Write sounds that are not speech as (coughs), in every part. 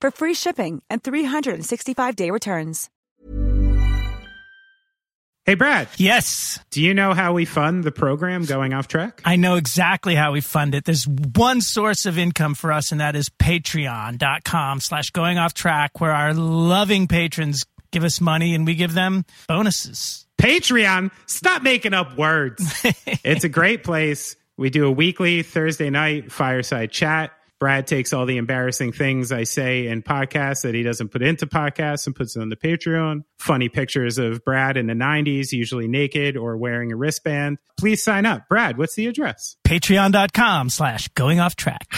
for free shipping and 365-day returns. Hey, Brad. Yes. Do you know how we fund the program going off track? I know exactly how we fund it. There's one source of income for us, and that is patreon.com slash going off track, where our loving patrons give us money and we give them bonuses. Patreon. Stop making up words. (laughs) it's a great place. We do a weekly Thursday night fireside chat. Brad takes all the embarrassing things I say in podcasts that he doesn't put into podcasts and puts it on the Patreon. Funny pictures of Brad in the 90s, usually naked or wearing a wristband. Please sign up. Brad, what's the address? Patreon.com slash going off track.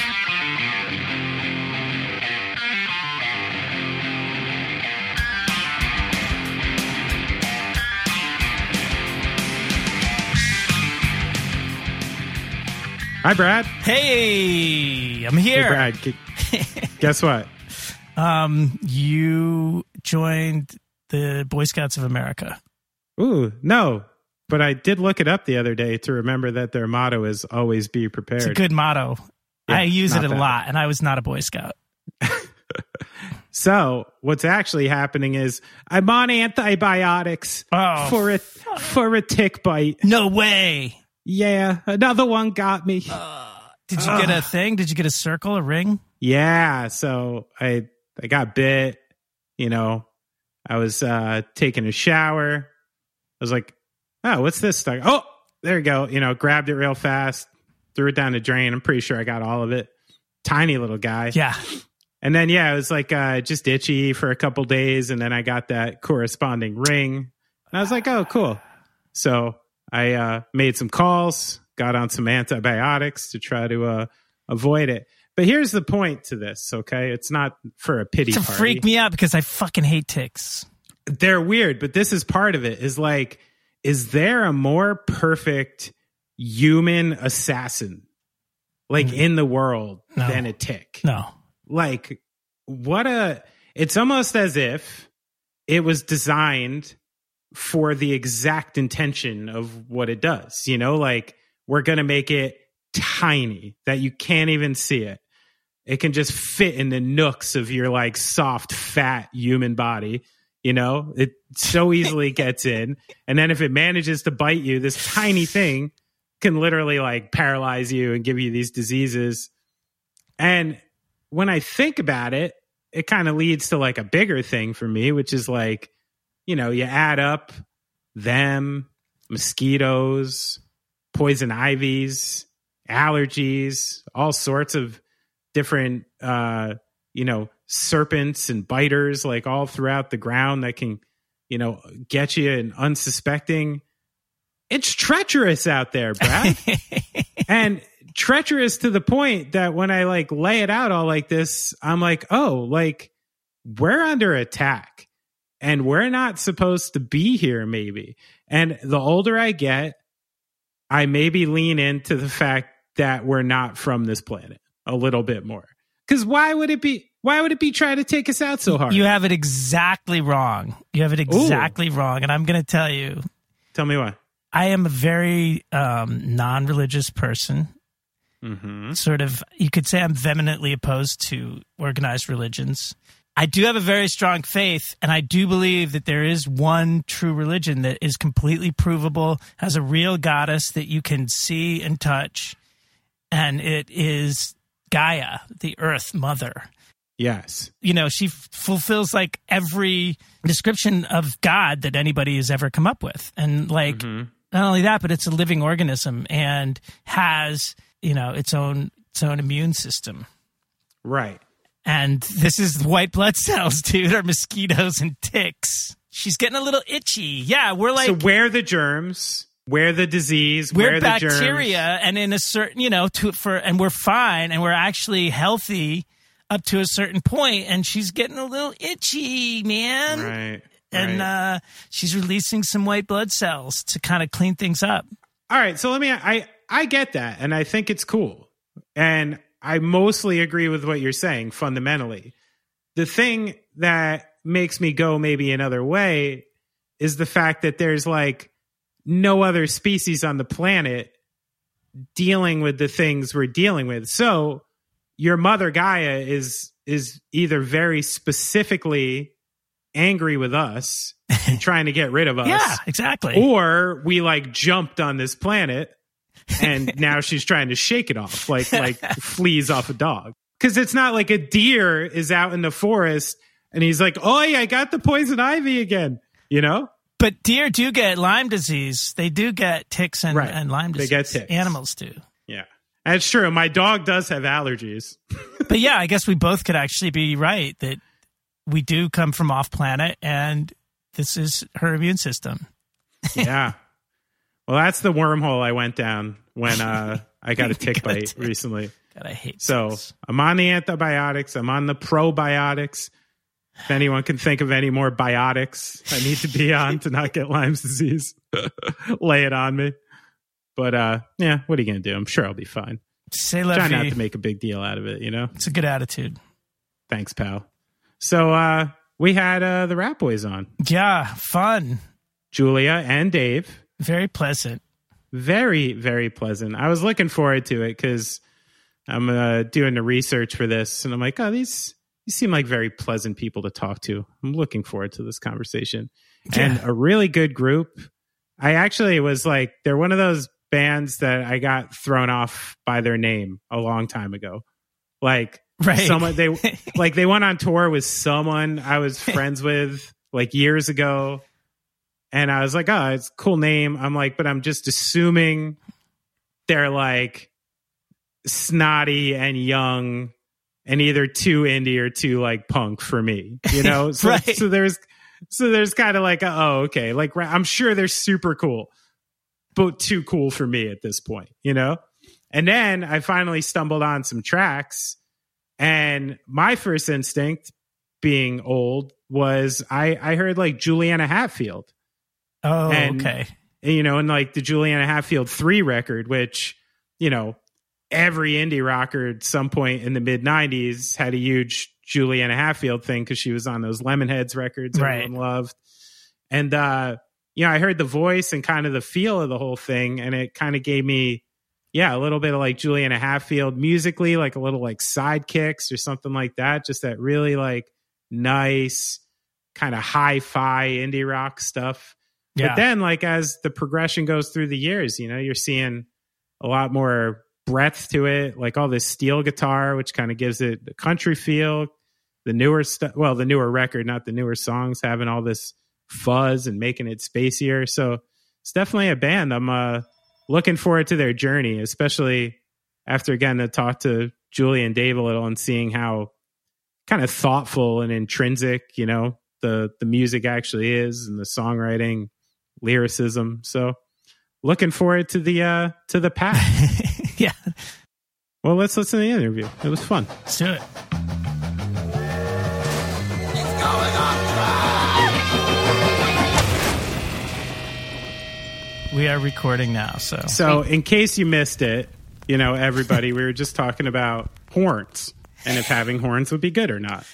Hi, Brad. Hey, I'm here. Hey, Brad. Guess what? (laughs) Um, you joined the Boy Scouts of America. Ooh, no. But I did look it up the other day to remember that their motto is always be prepared. It's a good motto. Yeah, I use it a lot, and I was not a Boy Scout. (laughs) So what's actually happening is I'm on antibiotics Oh. for a for a tick bite. No way. Yeah, another one got me. Did you get a thing? Did you get a circle, a ring? Yeah, so I I got bit. You know, I was uh taking a shower. I was like, oh, what's this stuff? Oh, there you go. You know, grabbed it real fast, threw it down the drain. I'm pretty sure I got all of it. Tiny little guy. Yeah. And then yeah, it was like uh, just itchy for a couple days, and then I got that corresponding ring, and I was like, oh, cool. So I uh, made some calls, got on some antibiotics to try to uh, avoid it. But here's the point to this, okay? It's not for a pity To party. freak me out because I fucking hate ticks. They're weird, but this is part of it. Is like, is there a more perfect human assassin, like in the world, No. than a tick? No. like what a it's almost as if it was designed for the exact intention of what it does you know? Like we're going to make it tiny that you can't even see it. It can just fit in the nooks of your like soft fat human body you know? It so easily (laughs) gets in and then if it manages to bite you this tiny thing can literally like paralyze you and give you these diseases. And when I think about it, it kind of leads to like a bigger thing for me, which is like, you know, you add up them, mosquitoes, poison ivies, allergies, all sorts of different, uh, you know, serpents and biters, like all throughout the ground that can, you know, get you and unsuspecting. It's treacherous out there, Brad (laughs) and treacherous to the point that when I like lay it out all like this, I'm like, oh, like we're under attack and we're not supposed to be here, maybe. And the older I get, I maybe lean into the fact that we're not from this planet a little bit more. Because why would it be? Why would it be trying to take us out so hard? You have it exactly wrong. You have it exactly wrong. And I'm going to tell you, Tell me why. I am a very um, non religious person. Mm-hmm. Sort of, you could say I'm vehemently opposed to organized religions. I do have a very strong faith, and I do believe that there is one true religion that is completely provable, has a real goddess that you can see and touch, and it is Gaia, the Earth Mother. Yes. You know, she f- fulfills like every description of God that anybody has ever come up with. And like, Mm-hmm. not only that, but it's a living organism and has, you know, its own its own immune system. Right. And this is white blood (laughs) cells, dude, or mosquitoes and ticks. She's getting a little itchy. Yeah, we're like so where the germs, where the disease, we're where bacteria and in a certain you know to for and we're fine and we're actually healthy up to a certain point and she's getting a little itchy man Right. and right. uh she's releasing some white blood cells to kind of clean things up All right, so let me I I get that and I think it's cool. And I mostly agree with what you're saying fundamentally. The thing that makes me go maybe another way is the fact that there's like no other species on the planet dealing with the things we're dealing with. So your mother Gaia is is either very specifically angry with us (laughs) and trying to get rid of us yeah exactly or we like jumped on this planet and now she's trying to shake it off like like fleas off a dog. Because it's not like a deer is out in the forest and he's like oh yeah i got the poison ivy again you know? But deer do get lyme disease. They do get ticks and, Right. and lyme They disease. get ticks. animals do. Yeah. That's true. My dog does have allergies. (laughs) But yeah i guess we both could actually be right that we do come from off planet and this is her immune system. Yeah well that's the wormhole i went down when uh (laughs) i got a tick Got bite recently god i hate So ticks. I'm on the antibiotics. I'm on the probiotics. If anyone can think of any more biotics I need to be on to not get Lyme's disease, (laughs) lay it on me. But uh, yeah, what are you gonna do? I'm sure I'll be fine. say Try not to make a big deal out of it, you know. it's a good attitude Thanks, pal. So uh, we had uh, the Ratboys on, yeah fun Julia and Dave. Very pleasant. Very very pleasant. I was looking forward to it because i'm uh, doing the research for this and i'm like oh these these seem like very pleasant people to talk to. I'm looking forward to this conversation. And a really good group. I actually was like they're one of those bands that i got thrown off by their name a long time ago. Like right. someone they (laughs) like they went on tour with someone I was friends with like years ago. And I was like, oh, it's a cool name. I'm like, but I'm just assuming they're like snotty and young and either too indie or too like punk for me, you know? (laughs) So, Right. so there's, so there's kind of like, a, oh, okay. Like, I'm sure they're super cool, but too cool for me at this point, you know? And then I finally stumbled on some tracks and my first instinct, being old, was I I heard like Juliana Hatfield, oh and- okay you know, and like the Juliana Hatfield three record, which you know every indie rocker at some point in the mid '90s had a huge Juliana Hatfield thing because she was on those Lemonheads records Right. everyone loved, and uh, you know I heard the voice and kind of the feel of the whole thing, and it kind of gave me yeah, a little bit of like Juliana Hatfield musically, like a little like sidekicks or something like that. Just that really like nice kind of hi-fi indie rock stuff. Yeah But then, like as the progression goes through the years, you know, you're seeing a lot more breadth to it, like all this steel guitar, which kind of gives it the country feel. The newer stuff, well, the newer record, not the newer songs, having all this fuzz and making it spacier. So it's definitely a band. I'm uh, looking forward to their journey, especially after again to talk to Julie and Dave a little and seeing how kind of thoughtful and intrinsic, you know, the the music actually is and the songwriting, lyricism. So looking forward to the uh to the (laughs) path. yeah well, let's listen to the interview. It was fun. let's do it we are recording now so So, in case you missed it, you know, everybody, we were just talking about horns and if having horns would be good or not.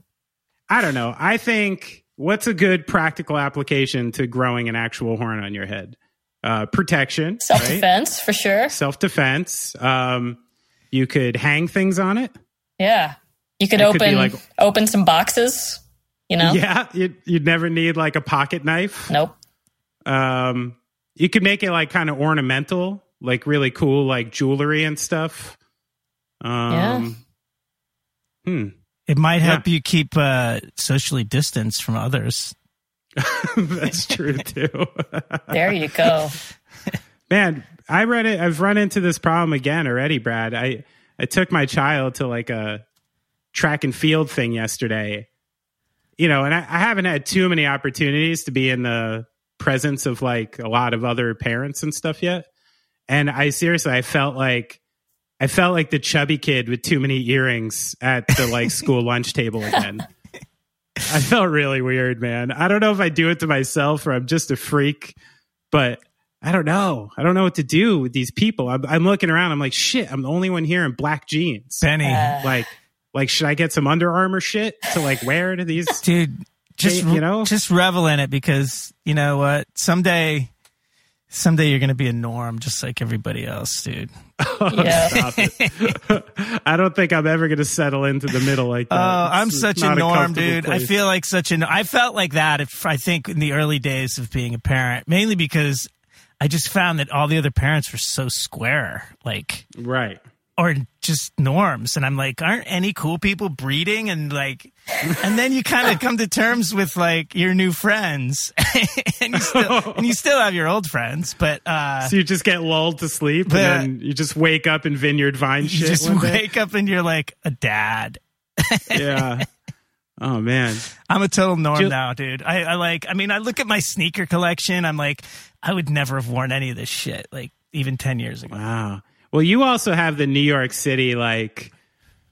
(laughs) I don't know. I think what's a good practical application to growing an actual horn on your head? Uh, protection, Self right? defense for sure. Self defense. Um, you could hang things on it. Yeah. You could It could open like- open some boxes, you know? Yeah, you'd, you'd never need like a pocket knife. Nope. Um, you could make it like kind of ornamental, like really cool, like jewelry and stuff. Um, Hmm. It might Yeah. help you keep uh, socially distanced from others. (laughs) That's true too. (laughs) There you go. Man, I read it. I've run into this problem again already, Brad. I I took my child to like a track and field thing yesterday. You know, and I, I haven't had too many opportunities to be in the presence of like a lot of other parents and stuff yet. And I seriously, I felt like I felt like the chubby kid with too many earrings at the like (laughs) school lunch table again. I felt really weird, man. I don't know if I do it to myself or I'm just a freak, but I don't know. I don't know what to do with these people. I'm, I'm looking around. I'm like, shit. I'm the only one here in black jeans. Benny, uh. Like, like, should I get some Under Armour shit to like wear to these? dude, just you know? just revel in it because you know what? Someday, someday you're gonna be a norm, just like everybody else, dude. (laughs) Yeah. (laughs) I don't think I'm ever going to settle into the middle like that. Oh, I'm It's such a norm, comfortable dude. I feel like such a. I felt like that. If I think in the early days of being a parent, mainly because I just found that all the other parents were so square, like right. Or just norms, and I'm like, aren't any cool people breeding? And like, and then you kind of (laughs) come to terms with like your new friends, (laughs) and you still and you still have your old friends, but uh, So you just get lulled to sleep But- and then you just wake up in Vineyard Vine you shit. just wake up and you're like a dad. (laughs) Yeah. Oh man. I'm a total norm Ju- now, dude. I, I like. I mean, I look at my sneaker collection. I'm like, I would never have worn any of this shit, like even ten years ago. Wow. Well, you also have the New York City like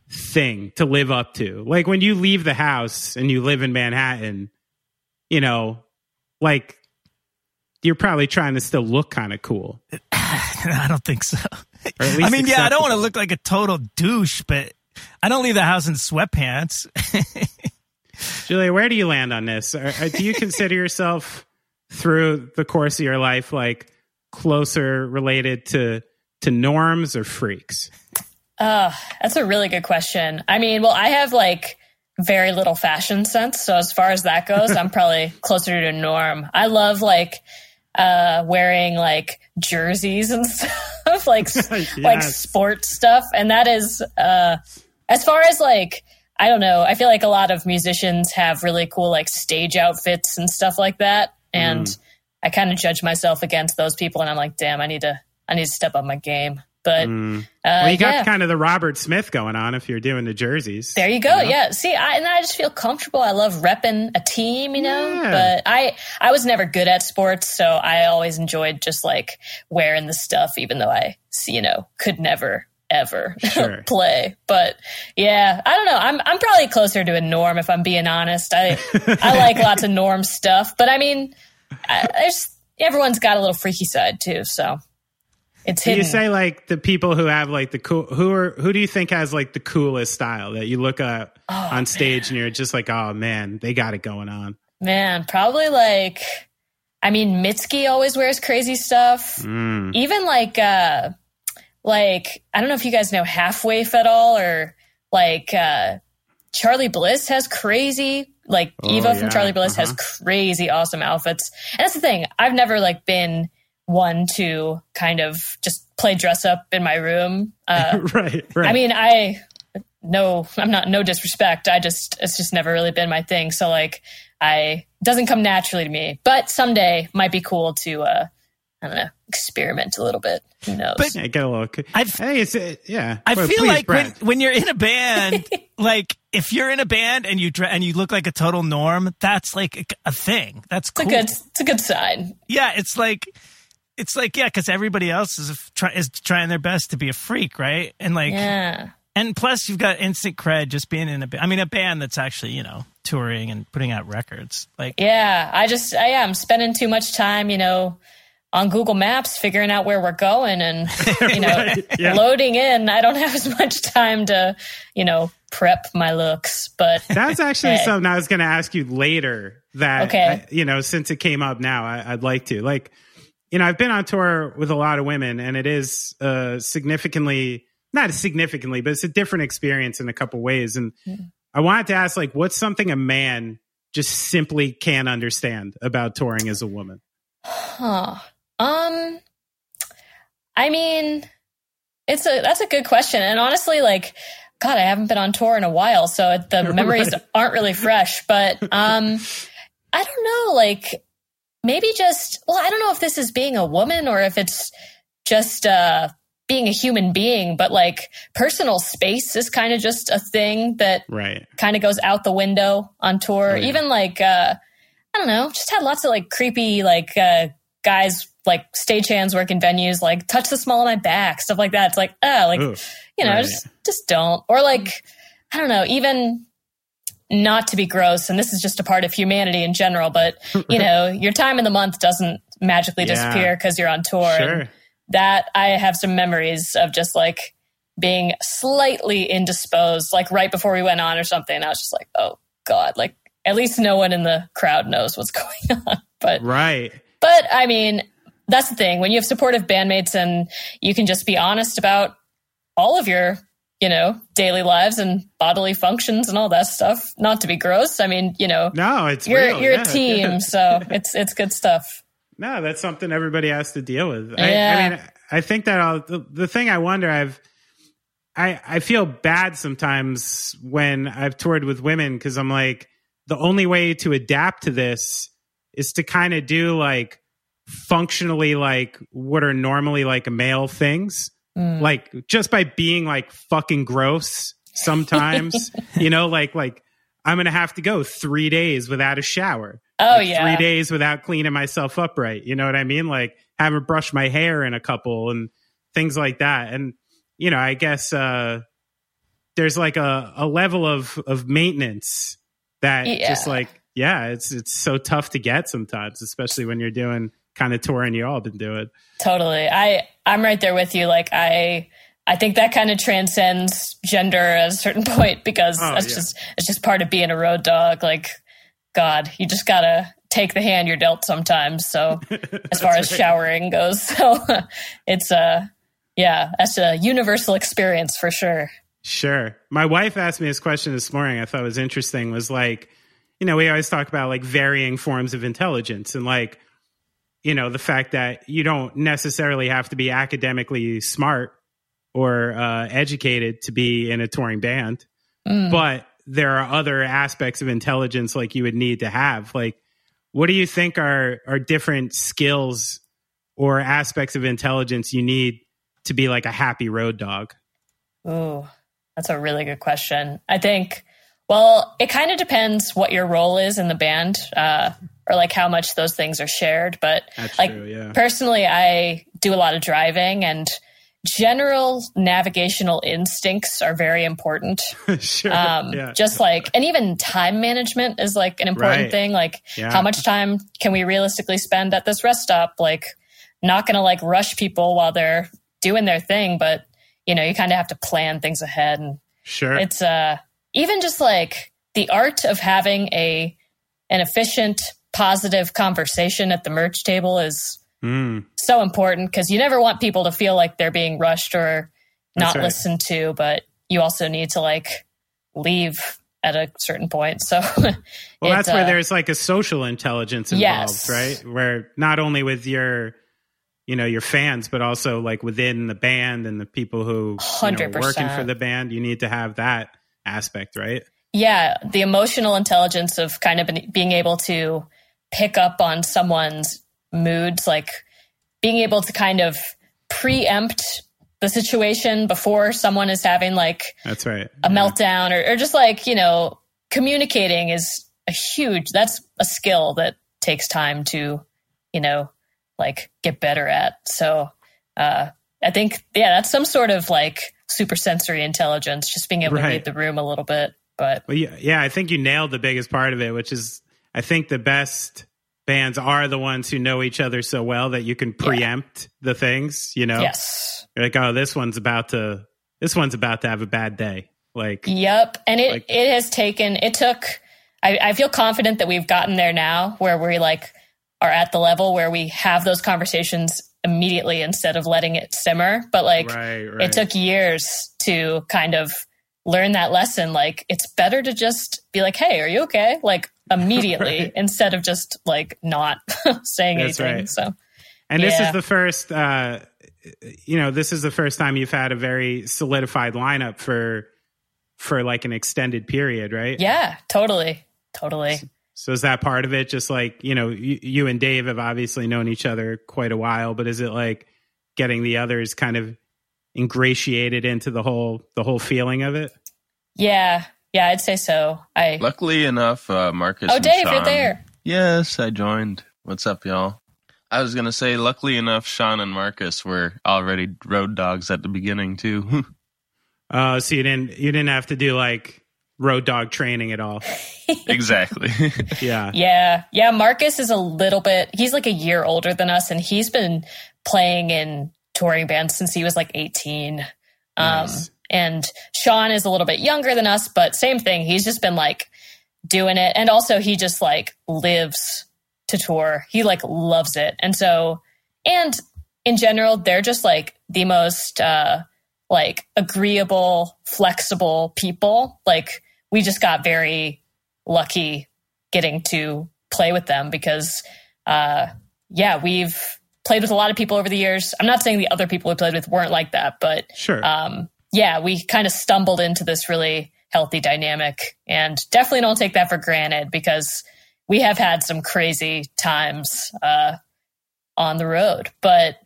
thing to live up to. Like when you leave the house and you live in Manhattan, you know, like you're probably trying to still look kind of cool. (laughs) I don't think so. Or at I mean, yeah, I don't want to look like a total douche, but I don't leave the house in sweatpants. (laughs) Julia, where do you land on this? Are- uh, do you consider yourself through the course of your life like closer related to to norms or freaks? Uh, that's a really good question. I mean, well, I have like very little fashion sense. So as far as that goes, I'm (laughs) probably closer to norm. I love like uh wearing like jerseys and (laughs) stuff like (laughs) like Yes. sports stuff and that is uh as far as like I don't know, I feel like a lot of musicians have really cool like stage outfits and stuff like that and I kind of judge myself against those people and I'm like, "Damn, I need to I need to step up my game." But uh, Well, you got yeah. kind of the Robert Smith going on if you're doing the jerseys. There you go. Yeah. See, I, and I just feel comfortable. I love repping a team, you know. Yeah. But I, I was never good at sports, so I always enjoyed just like wearing the stuff, even though I, you know, could never ever Sure. (laughs) play. But yeah, I don't know. I'm, I'm probably closer to a norm if I'm being honest. I, I (laughs) like lots of norm stuff, but I mean, I, there's everyone's got a little freaky side too, so. It's Do hidden. you say like the people who have like the cool who are who do you think has like the coolest style that you look at Oh, on stage and you're just like, oh man, they got it going on. Man, probably like I mean Mitski always wears crazy stuff. Mm. Even like uh like I don't know if you guys know Half Waif at all or like uh Charly Bliss has crazy like Oh, Eva from. Charly Bliss has crazy awesome outfits. And that's the thing. I've never like been one to kind of just play dress up in my room. Uh (laughs) right, right. I mean, I no, I'm not no disrespect. I just it's just never really been my thing. So like, I doesn't come naturally to me. But someday might be cool to uh, I don't know, experiment a little bit. Who knows? But- yeah, get a little. I've- hey, it's uh, yeah. I Well, feel please, like when, Brad. when you're in a band, (laughs) like if you're in a band and you dre- and you look like a total norm, that's like a, a thing. That's it's a good it's a good sign. yeah, it's like it's like yeah, because everybody else is try, is trying their best to be a freak, right? And like Yeah. and plus you've got instant cred just being in a band. I mean, a band that's actually you know touring and putting out records. Like Yeah. I just I am spending too much time, you know, on Google Maps figuring out where we're going and (laughs) you know Right, yeah. loading in. I don't (laughs) have as much time to, you know, prep my looks. But That's actually (laughs) Hey. something I was going to ask you later. That Okay. I- you know, since it came up now, I, I'd like to like. You know, I've been on tour with a lot of women, and it is uh, significantly not significantly, but it's a different experience in a couple ways. And I wanted to ask, like, what's something a man just simply can't understand about touring as a woman? Huh. Um I mean it's a that's a good question. And honestly, like God, I haven't been on tour in a while, so the (laughs) memories aren't really fresh. But um, I don't know, like maybe just well, I don't know if this is being a woman or if it's just uh, being a human being, but like personal space is kind of just a thing that right. kind of goes out the window on tour. Oh, yeah. Even like uh, I don't know, just had lots of like creepy like uh, guys like stagehands work in venues, like touch the small of my back, stuff like that. It's like, oh, like, Ooh, you know, right. just, just don't. Or like, I don't know, even not to be gross. And this is just a part of humanity in general, but you know, (laughs) your time in the month doesn't magically yeah. disappear because you're on tour. Sure. And that I have some memories of just like being slightly indisposed, like right before we went on or something. I was just like, oh God, like at least no one in the crowd knows what's (laughs) going on. But right. But I mean, that's the thing. When you have supportive bandmates and you can just be honest about all of your, you know, daily lives and bodily functions and all that stuff. Not to be gross. I mean, you know, no, it's you're real. you're yeah, a team, so (laughs) it's it's good stuff. No, that's something everybody has to deal with. Yeah. I, I mean, I think that I'll, the, the thing I wonder, I've, I, I feel bad sometimes when I've toured with women because I'm like, the only way to adapt to this is to kind of do like functionally like what are normally like male things. Mm. Like just by being like fucking gross sometimes, (laughs) you know, like like I'm gonna have to go three days without a shower. Oh like yeah. Three days without cleaning myself up right. You know what I mean? Like haven't brushed my hair in a couple and things like that. And, you know, I guess uh there's like a, a level of of maintenance that yeah. just like yeah, it's it's so tough to get sometimes, especially when you're doing kind of touring you all been doing. Totally. I I'm right there with you. Like I I think that kind of transcends gender at a certain (laughs) point because oh, that's yeah. just it's just part of being a road dog. Like God, you just gotta take the hand you're dealt sometimes. So (laughs) as far as right. showering goes, (laughs) so it's a yeah, that's a universal experience for sure. Sure. My wife asked me this question this morning. I thought was interesting. Was like, you know, we always talk about like varying forms of intelligence and like you know the fact that you don't necessarily have to be academically smart or uh, educated to be in a touring band mm. but there are other aspects of intelligence like you would need to have. Like what do you think are are different skills or aspects of intelligence you need to be like a happy road dog? Oh that's a really good question. I think well it kind of depends what your role is in the band. Uh, or like how much those things are shared. But That's like true, yeah. personally, I do a lot of driving and general navigational instincts are very important. (laughs) sure. Um, yeah. Just like, and even time management is like an important right. thing. Like, yeah. how much time can we realistically spend at this rest stop? Like, not going to like rush people while they're doing their thing, but you know, you kind of have to plan things ahead. And sure, it's uh, even just like the art of having a an efficient positive conversation at the merch table is mm. so important because you never want people to feel like they're being rushed or not right. listened to, but you also need to like leave at a certain point. So, (laughs) well, that's uh, where there's like a social intelligence involved, yes. right? Where not only with your, you know, your fans, but also like within the band and the people who you know, working for the band, you need to have that aspect, right? Yeah, the emotional intelligence of kind of being able to pick up on someone's moods, like being able to kind of preempt the situation before someone is having like that's right a yeah. meltdown or, or just like you know communicating is a huge that's a skill that takes time to you know like get better at so uh i think yeah that's some sort of like super sensory intelligence just being able right. to read the room a little bit but well, yeah, yeah i think you nailed the biggest part of it which is I think the best bands are the ones who know each other so well that you can preempt yeah. the things, you know? Yes. You're like, oh, this one's about to this one's about to have a bad day. Like Yep. And it like, it has taken it took I, I feel confident that we've gotten there now where we like are at the level where we have those conversations immediately instead of letting it simmer. But like right, right. it took years to kind of learn that lesson. Like it's better to just be like, Hey, are you okay? Like immediately (laughs) right. instead of just like not (laughs) saying That's anything. Right. So, and yeah. this is the first, uh, you know, this is the first time you've had a very solidified lineup for for like an extended period, right? Yeah, totally. Totally. So is that part of it? Just like, you know, you, you and Dave have obviously known each other quite a while, but is it like getting the others kind of ingratiated into the whole the whole feeling of it? Yeah. Yeah, I'd say so. I Luckily enough, uh, Marcus. Oh, and Dave, you're there. Yes, I joined. What's up, y'all? I was gonna say, luckily enough, Sean and Marcus were already road dogs at the beginning too. (laughs) Uh, so you didn't you didn't have to do like road dog training at all. (laughs) exactly. (laughs) Yeah. Yeah. Yeah, Marcus is a little bit he's like a year older than us and he's been playing in touring bands since he was like 18. Um Nice. and Sean is a little bit younger than us, but same thing. He's just been like doing it and also he just like lives to tour. He like loves it. And so and in general, they're just like the most uh like agreeable, flexible people. Like we just got very lucky getting to play with them because uh yeah, we've played with a lot of people over the years. I'm not saying the other people we played with weren't like that, but Sure. um, yeah, we kind of stumbled into this really healthy dynamic and definitely don't take that for granted because we have had some crazy times uh, on the road. But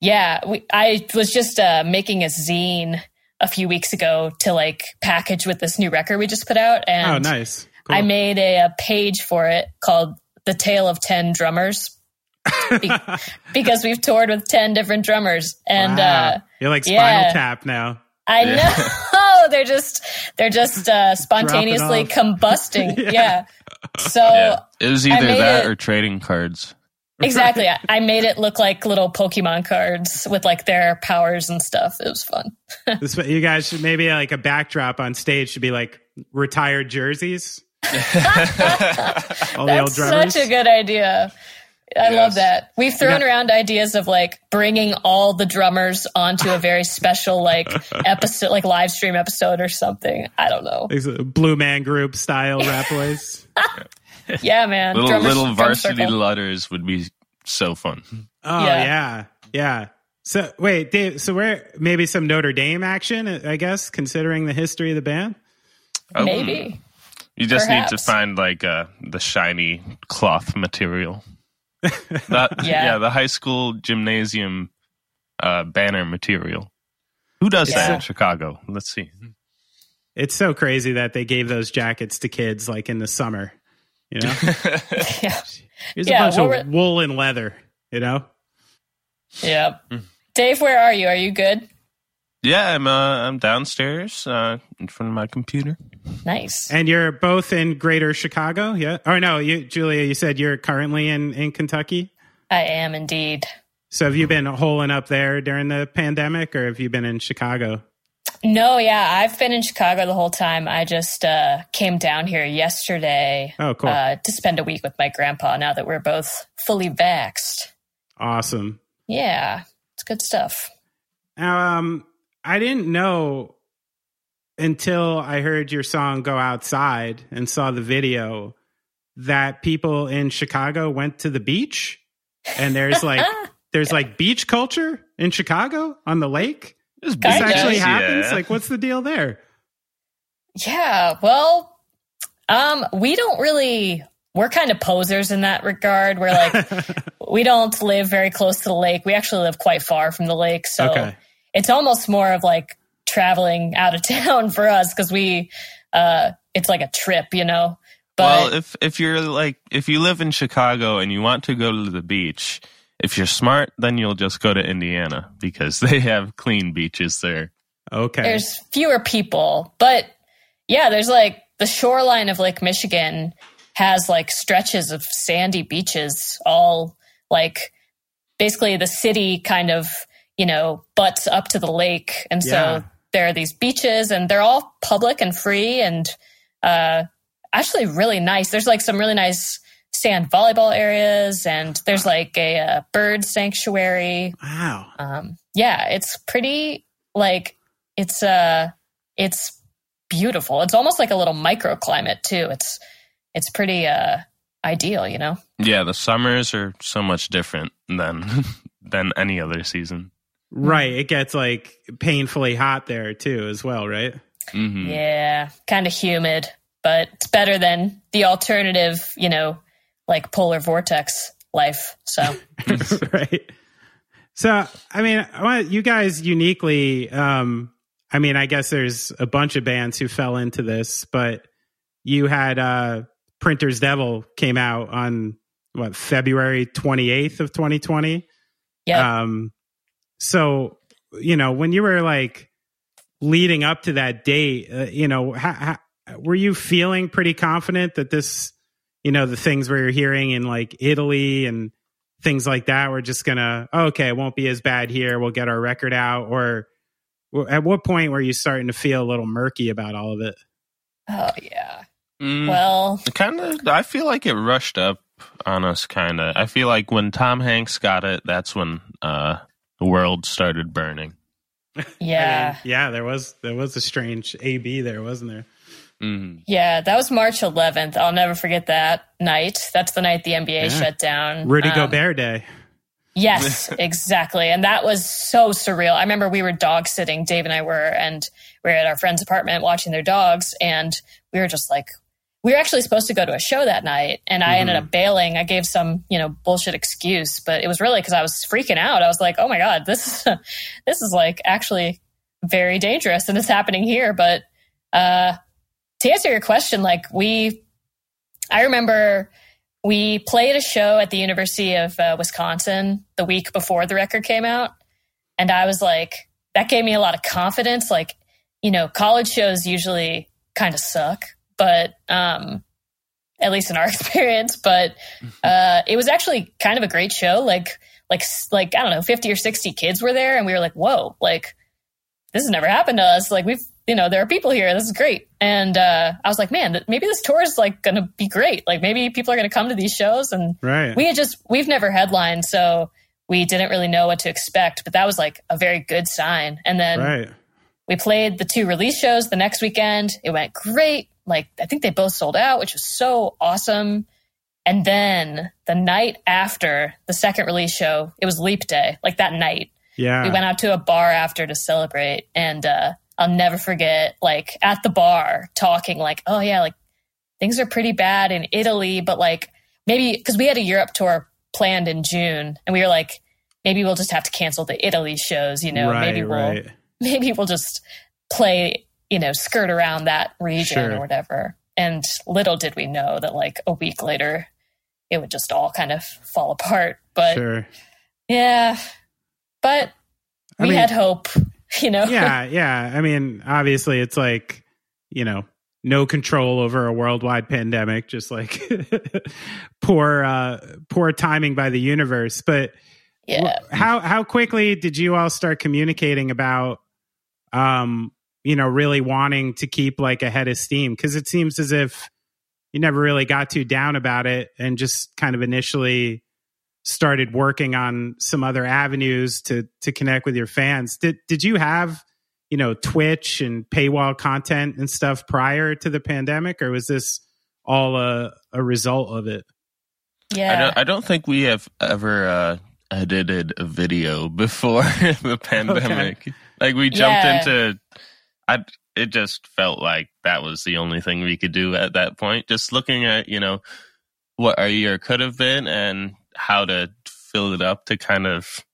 yeah, we, I was just uh, making a zine a few weeks ago to like package with this new record we just put out. And oh, nice. Cool. I made a, a page for it called The Tale of 10 Drummers. Be- (laughs) because we've toured with 10 different drummers and Wow. uh You're like Spinal yeah. Tap now. I Yeah. know (laughs) they're just they're just uh, (laughs) spontaneously combusting. Yeah. yeah. So yeah. It was either that it- or trading cards. exactly, I, I made it look like little Pokemon cards with like their powers and stuff. It was fun. This, you guys should maybe like a backdrop on stage should be like retired jerseys. All the old That's drummers. such a good idea. I love that. We've thrown Yeah. around ideas of like bringing all the drummers onto a very special like (laughs) episode, like live stream episode or something. I don't know. These Blue Man Group style rap (laughs) boys. Yeah, man. Little Drummers- little varsity letters would be so fun. Oh Yeah. yeah. yeah, So wait, Dave. So where maybe some Notre Dame action? I guess considering the history of the band. Oh, Maybe. You just need to find like uh, the shiny cloth material. (laughs) That, (laughs) Yeah. yeah. the high school gymnasium uh, banner material. Who does that in Chicago? Let's see. It's so crazy that they gave those jackets to kids like in the summer. You know, (laughs) Yeah. here's Yeah, a bunch of wool and leather. You know, Yep. Hmm. Dave, where are you? Are you good? Yeah, I'm uh, I'm downstairs uh, in front of my computer. Nice. and you're both in Greater Chicago. Yeah. Or no, you, Julia. You said you're currently in in Kentucky. I am indeed. So have you been holing up there during the pandemic, or have you been in Chicago? No, yeah, I've been in Chicago the whole time. I just uh, came down here yesterday Oh, cool. uh, to spend a week with my grandpa now that we're both fully vaxxed. Awesome. Yeah, it's good stuff. Um, I didn't know until I heard your song "Go Outside" and saw the video that people in Chicago went to the beach, and there's like (laughs) there's like beach culture in Chicago on the lake. This This Kinda. actually beaches, happens. yeah. Like, what's the deal there? Yeah, well, um, we don't really. We're kind of posers in that regard. We're like, (laughs) we don't live very close to the lake. We actually live quite far from the lake, so Okay. It's almost more of like traveling out of (laughs) town for us because we, uh, it's like a trip, you know. But well, if if you're like if you live in Chicago and you want to go to the beach, if you're smart, then you'll just go to Indiana because (laughs) they have clean beaches there. Okay. there's fewer people but yeah there's like the shoreline of lake michigan has like stretches of sandy beaches all like basically the city kind of you know butts up to the lake and so Yeah. there are these beaches and they're all public and free and uh actually really nice there's like some really nice sand volleyball areas and there's like a, uh bird sanctuary wow. um yeah it's pretty like it's uh it's beautiful it's almost like a little microclimate too it's it's pretty uh ideal you know Yeah, the summers are so much different than (laughs) than any other season. Right. It gets like painfully hot there too, as well. Right. Mhm. Yeah, kind of humid, but it's better than the alternative, you know, like polar vortex life. So, (laughs) right. So, I mean, you guys uniquely, um, I mean, I guess there's a bunch of bands who fell into this, but you had uh, Printer's Devil came out on what February 28th of 2020. yeah. Um, so, you know, when you were like leading up to that date, uh, you know, how, how, were you feeling pretty confident that this, you know, the things we were hearing in like Italy and things like that were just gonna, oh, okay, it won't be as bad here. We'll get our record out. Or at what point were you starting to feel a little murky about all of it? oh, yeah. Mm, Well, kind of. I feel like it rushed up on us. Kind of. I feel like when Tom Hanks got it, that's when uh, the world started burning. yeah. I mean, yeah, there was there was a strange AB there, wasn't there? hmm Yeah, that was March 11th. I'll never forget that night. That's the night the NBA Yeah. shut down. Rudy Um, Gobert Day. Yes, (laughs) exactly. And that was so surreal. I remember we were dog sitting, Dave and I were, and we were at our friend's apartment watching their dogs. And we were just like, we were actually supposed to go to a show that night. And I ended up bailing. I gave some, you know, bullshit excuse, but it was really because I was freaking out. I was like, oh my God, this is, (laughs) this is like actually very dangerous and it's happening here. But, uh, to answer your question, like we, I remember we played a show at the University of uh, Wisconsin the week before the record came out. And I was like, that gave me a lot of confidence. Like, you know, college shows usually kind of suck, but um, at least in our (laughs) experience. But uh, it was actually kind of a great show. Like, like, like I don't know, fifty or sixty kids were there, and we were like, whoa, like this has never happened to us. Like we've, you know, there are people here. This is great. And uh, I was like, man, maybe this tour is like going to be great. Like maybe people are going to come to these shows. And Right. we had just, we've never headlined, so we didn't really know what to expect. But that was like a very good sign. And then right. we played the two release shows the next weekend. It went great. Like I think they both sold out, which was so awesome. And then the night after the second release show, it was Leap Day. Like that night, Yeah. we went out to a bar after to celebrate and uh i'll never forget like at the bar talking like oh yeah like things are pretty bad in italy but like maybe because we had a europe tour planned in june and we were like maybe we'll just have to cancel the italy shows you know right, maybe we'll right. (laughs) maybe we'll just play you know skirt around that region Sure. or whatever and little did we know that like a week later it would just all kind of fall apart but Sure. yeah but I we mean- had hope (laughs) you know yeah, (laughs) yeah. I mean, obviously, it's like you know, no control over a worldwide pandemic, just like (laughs) poor, uh, poor timing by the universe. But yeah how how quickly did you all start communicating about, um, you know, really wanting to keep like a head of steam? Because it seems as if you never really got too down about it, and just kind of initially started working on some other avenues to to connect with your fans. Did did you have you know Twitch and paywall content and stuff prior to the pandemic, or was this all a a result of it? I yeah don't. I don't think we have ever uh, edited a video (laughs) before the pandemic. Like we jumped Yeah. into. I. It just felt like that was the only thing we could do at that point. Just looking at you know what our year could have been and how to fill it up to kind of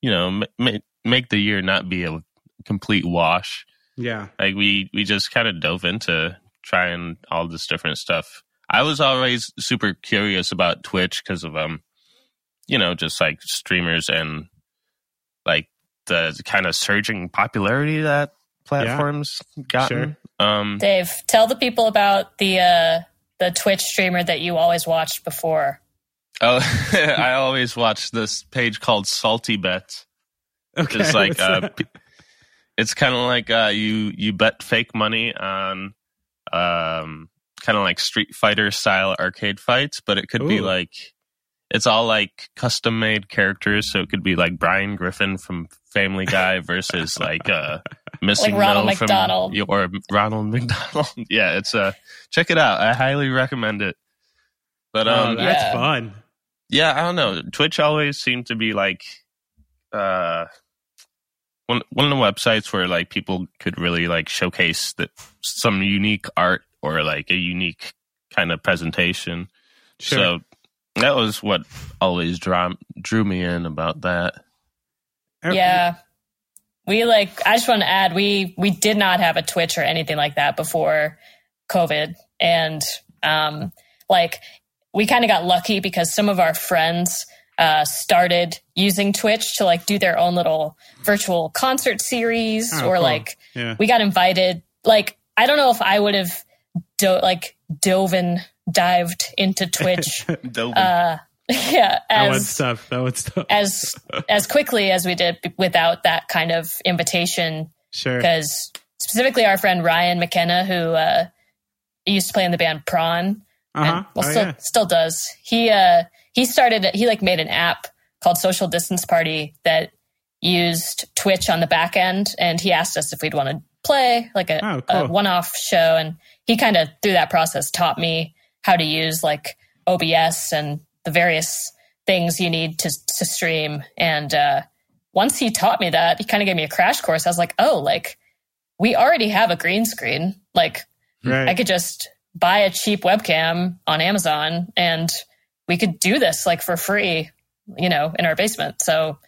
you know ma- ma- make the year not be a complete wash. Yeah, like we we just kind of dove into trying all this different stuff i was always super curious about twitch because of um you know just like streamers and like the kind of surging popularity that platforms gotten? um dave tell the people about the uh the twitch streamer that you always watched before. Oh (laughs) i always watch this page called salty bets. Okay. it's like uh, p- it's kind of like uh, you you bet fake money on um, kind of like Street Fighter style arcade fights, but it could be like it's all like custom made characters. So it could be like Brian Griffin from Family Guy versus like uh, (laughs) Missing Like Ronald Mo McDonald. from or Ronald (laughs) McDonald. yeah, it's uh check it out. I highly recommend it. But oh, um, that's yeah. fun. yeah, I don't know. Twitch always seemed to be like, uh, one one of the websites where like people could really like showcase that some unique art or like a unique kind of presentation. Sure. So that was what always drew drew me in about that. Yeah. We like I just want to add we we did not have a Twitch or anything like that before COVID. And um like we kind of got lucky because some of our friends uh started using Twitch to like do their own little virtual concert series Oh, or cool. like Yeah. we got invited like I don't know if I would have do- like dove and dived into Twitch (laughs) uh (laughs) yeah That one's as tough. That one's tough. as (laughs) as quickly as we did without that kind of invitation Sure. because specifically our friend Ryan McKenna who uh used to play in the band Prawn Uh-huh. and well Oh, still yeah. still does he uh he started he like made an app called Social Distance Party that used Twitch on the back end and he asked us if we'd want to play like a, Oh, a one-off show and he kind of through that process taught me how to use like OBS and the various things you need to to stream and uh once he taught me that he kind of gave me a crash course I was like oh like we already have a green screen like Right. I could just buy a cheap webcam on Amazon and we could do this like for free, you know, in our basement. So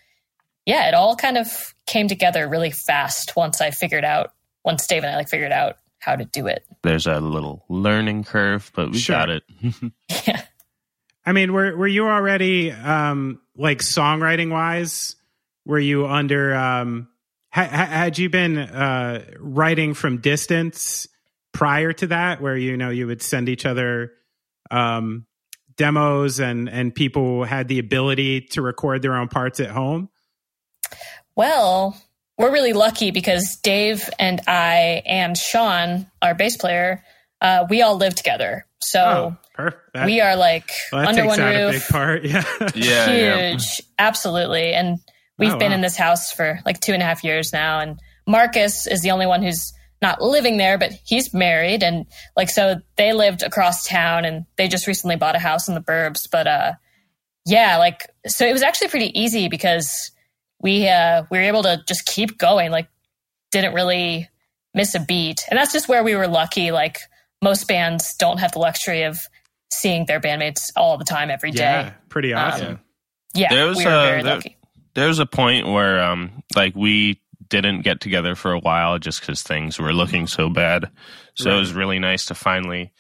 yeah, it all kind of came together really fast once I figured out, once Dave and I like figured out how to do it. There's a little learning curve, but we Sure. got it. (laughs) Yeah. I mean, were were you already um like songwriting wise? Were you under um ha- ha- had you been uh writing from distance prior to that where you know you would send each other um demos and and people had the ability to record their own parts at home? Well, we're really lucky because Dave and I and Sean, our bass player, uh, we all live together. So oh. That, we are like well, that under takes one out roof. a big part. (laughs) Yeah. Yeah, yeah. huge absolutely and we've Oh, been wow. in this house for like two and a half years now and marcus is the only one who's not living there but he's married and like so they lived across town and they just recently bought a house in the burbs but uh yeah like so it was actually pretty easy because we uh we were able to just keep going like didn't really miss a beat and that's just where we were lucky like most bands don't have the luxury of seeing their bandmates all the time every day. Yeah, pretty awesome. Um, yeah, There was, we were very there- lucky. there was a point where um like we didn't get together for a while just because things were looking so bad. So it was really nice to finally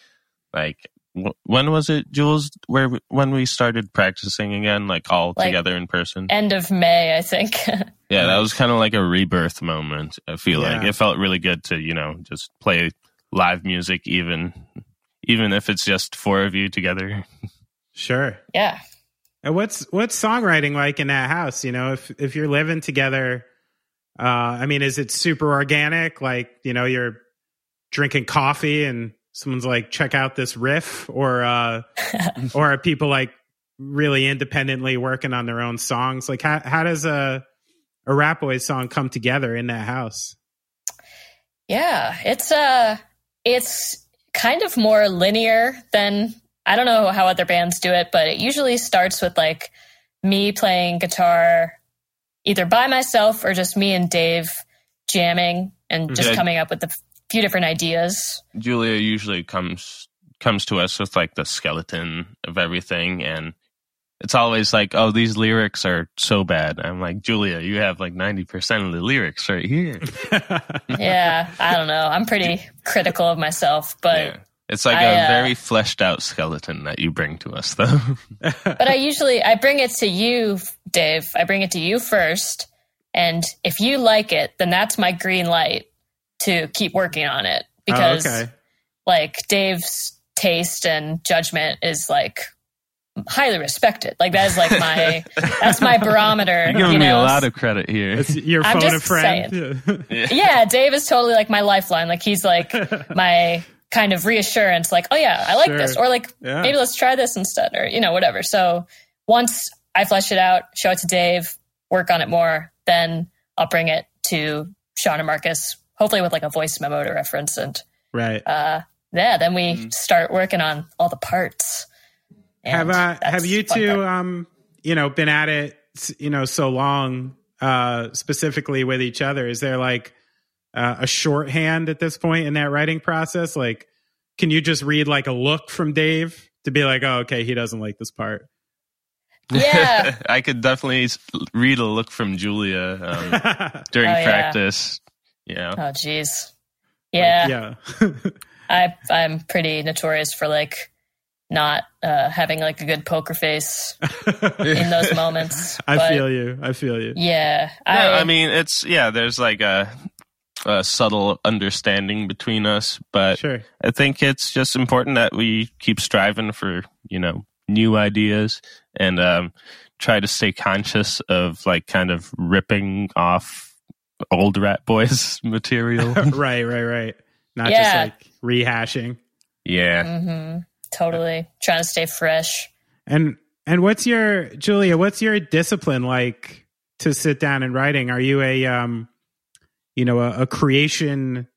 like wh- when was it jules where when we started practicing again like all Like- together in person? End of May, I think. yeah that was kind of like a rebirth moment i feel like. It felt really good to you know just play live music even even if it's just four of you together Sure. yeah. And what's what's songwriting like in that house? You know, if if you're living together, uh, I mean, is it super organic? Like, you know, you're drinking coffee and someone's like, check out this riff, or uh, (laughs) or are people like really independently working on their own songs? Like, how how does a a Ratboys song come together in that house? Yeah. It's uh it's kind of more linear than I don't know how other bands do it, but it usually starts with like me playing guitar either by myself or just me and Dave jamming and mm-hmm. just Yeah. coming up with a few different ideas. Julia usually comes comes to us with like the skeleton of everything and it's always like, oh, these lyrics are so bad. I'm like, Julia, you have like 90% of the lyrics right here. (laughs) yeah, I don't know. I'm pretty critical of myself, but yeah. It's like I, a uh, very fleshed out skeleton that you bring to us, though. (laughs) but I usually I bring it to you, Dave. I bring it to you first, and if you like it, then that's my green light to keep working on it because oh, okay. like Dave's taste and judgment is like highly respected. Like that is like my that's my barometer. You're giving you know? me a lot of credit here. It's your I'm phone a just friend. yeah, Dave is totally like my lifeline. Like he's like my kind of reassurance, like, oh yeah, I like Sure. this. Or like Yeah. maybe let's try this instead, or you know, whatever. So once I flesh it out, show it to Dave, work on it more, then I'll bring it to Sean and Marcus, hopefully with like a voice memo to reference and right. uh yeah, then we Mm. start working on all the parts. Have And uh, have you two um you know been at it you know so long uh, specifically with each other? Is there like uh, a shorthand at this point in that writing process? Like, can you just read like a look from Dave to be like, oh, okay, he doesn't like this part? Yeah. (laughs) I could definitely read a look from Julia um, (laughs) during Oh, practice. Yeah. Oh, jeez. Yeah, yeah. (laughs) I I'm pretty notorious for like not uh, having like a good poker face (laughs) in those moments. I but feel you. I feel you. Yeah, Yeah, I mean, it's yeah. There's like a, a subtle understanding between us, but Sure. I think it's just important that we keep striving for you know new ideas and um, try to stay conscious of like kind of ripping off old Ratboys (laughs) material. (laughs) right, right, right. Not Yeah. just like rehashing. yeah, hmm totally trying to stay fresh. And and what's your Julia? What's your discipline like to sit down and writing? Are you a um, you know, a, a creation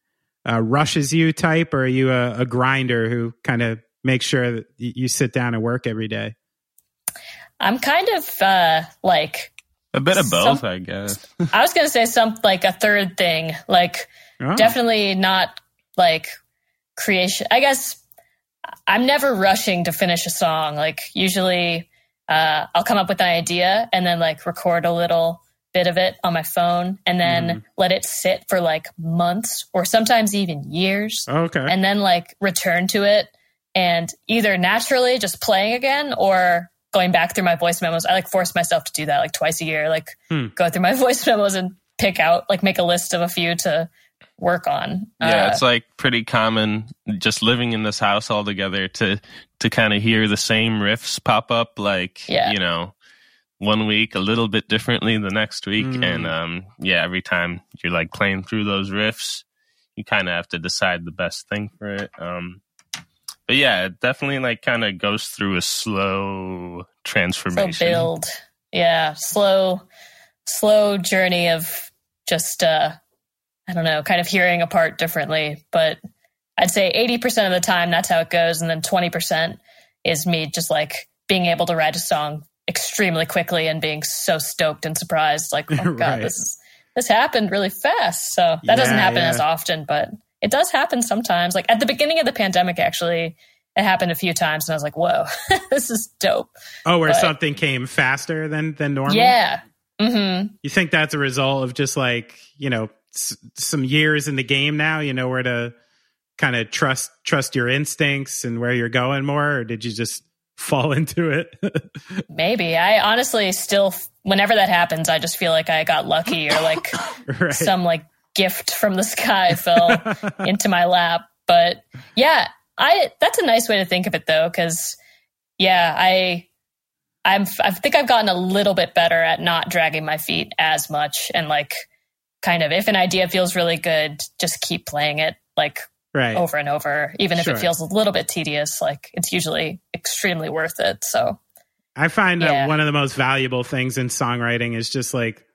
uh, rushes you type, or are you a, a grinder who kind of makes sure that you sit down and work every day? I'm kind of uh, like a bit of Some- both, I guess. (laughs) I was gonna say some like a third thing, like Oh, definitely not like creation. I guess I'm never rushing to finish a song. Like usually, uh, I'll come up with an idea and then like record a little bit of it on my phone and then Mhm. let it sit for like months or sometimes even years okay. and then like return to it and either naturally just playing again or going back through my voice memos. I like force myself to do that like twice a year, like Hmm. go through my (laughs) voice memos and pick out, like make a list of a few to work on. Yeah, Uh, it's like pretty common just living in this house all together to to kind of hear the same riffs pop up like Yeah. you know one week a little bit differently the next week Mm. and um yeah every time you're like playing through those riffs you kind of have to decide the best thing for it um but yeah it definitely like kind of goes through a slow slow transformation build. Yeah, slow, slow journey of just, uh, I don't know, kind of hearing a part differently. But I'd say 80% of the time that's how it goes. And then 20% is me just like being able to write a song extremely quickly and being so stoked and surprised. Like, (laughs) oh God, Right. this is, this happened really fast. So that doesn't happen yeah. as often, but it does happen sometimes. Like at the beginning of the pandemic, actually, it happened a few times and I was like, whoa, (laughs) this is dope. oh, where but- something came faster than than normal. Yeah. hmm You think that's a result of just like you know s- some years in the game now? You know where to kind of trust trust your instincts and where you're going more, or did you just (laughs) fall into it? (laughs) Maybe. I honestly still, whenever that happens, I just feel like I got lucky or like (laughs) right. some like gift from the sky fell into my lap. But yeah, I, that's a nice way to think of it though. Cause yeah, I, I'm, I think I've gotten a little bit better at not dragging my feet as much and like kind of if an idea feels really good, just keep playing it like right. over and over, even if it feels a little bit tedious. Like it's usually extremely worth it. So I find that one of the most valuable things in songwriting is just like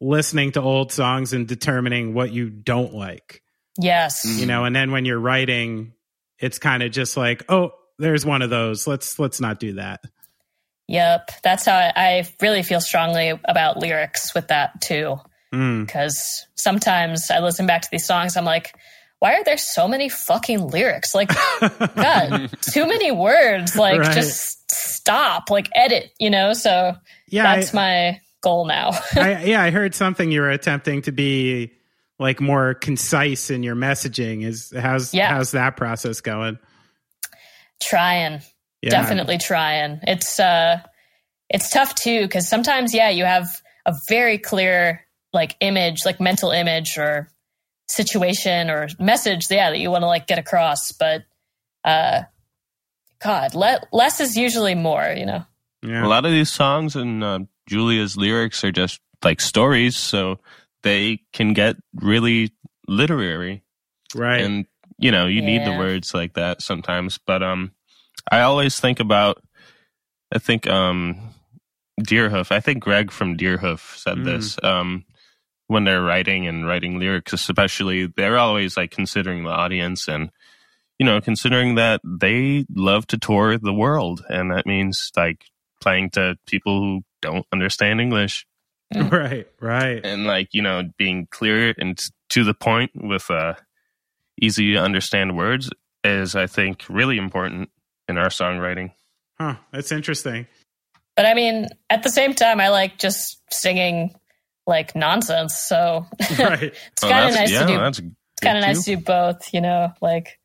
listening to old songs and determining what you don't like. yes. Mm-hmm. You know, and then when you're writing, it's kind of just like, oh, there's one of those. Let's let's not do that. Yep, that's how I, I really feel strongly about lyrics with that too. Mm. Because sometimes I listen back to these songs, I'm like, why are there so many fucking lyrics? Like, (laughs) God, too many words. Like, Right. just stop. Like, edit. You know. So Yeah, that's I, my goal now. (laughs) I, yeah, I heard something you were attempting to be like more concise in your messaging. Is how's Yeah. how's that process going? trying, Yeah. definitely trying. It's uh, it's tough too because sometimes, yeah, you have a very clear like image, like mental image or situation or message, yeah, that you want to like get across, but uh, God, le- less is usually more, you know. Yeah. a lot of these songs and uh, Julia's lyrics are just like stories, so they can get really literary. right. and you know you need the words like that sometimes but um i always think about i think um deerhoof i think greg from deerhoof said Mm. this um when they're writing and writing lyrics especially they're always like considering the audience and you know considering that they love to tour the world and that means like playing to people who don't understand english (laughs) Right, right. and like you know being clear and to the point with uh easy to understand words is i think really important in our songwriting Huh, that's interesting. But I mean, at the same time, I like just singing like nonsense. So (laughs) Right. it's Oh, kind of nice yeah, to do. It's kind of nice to do both. You know, like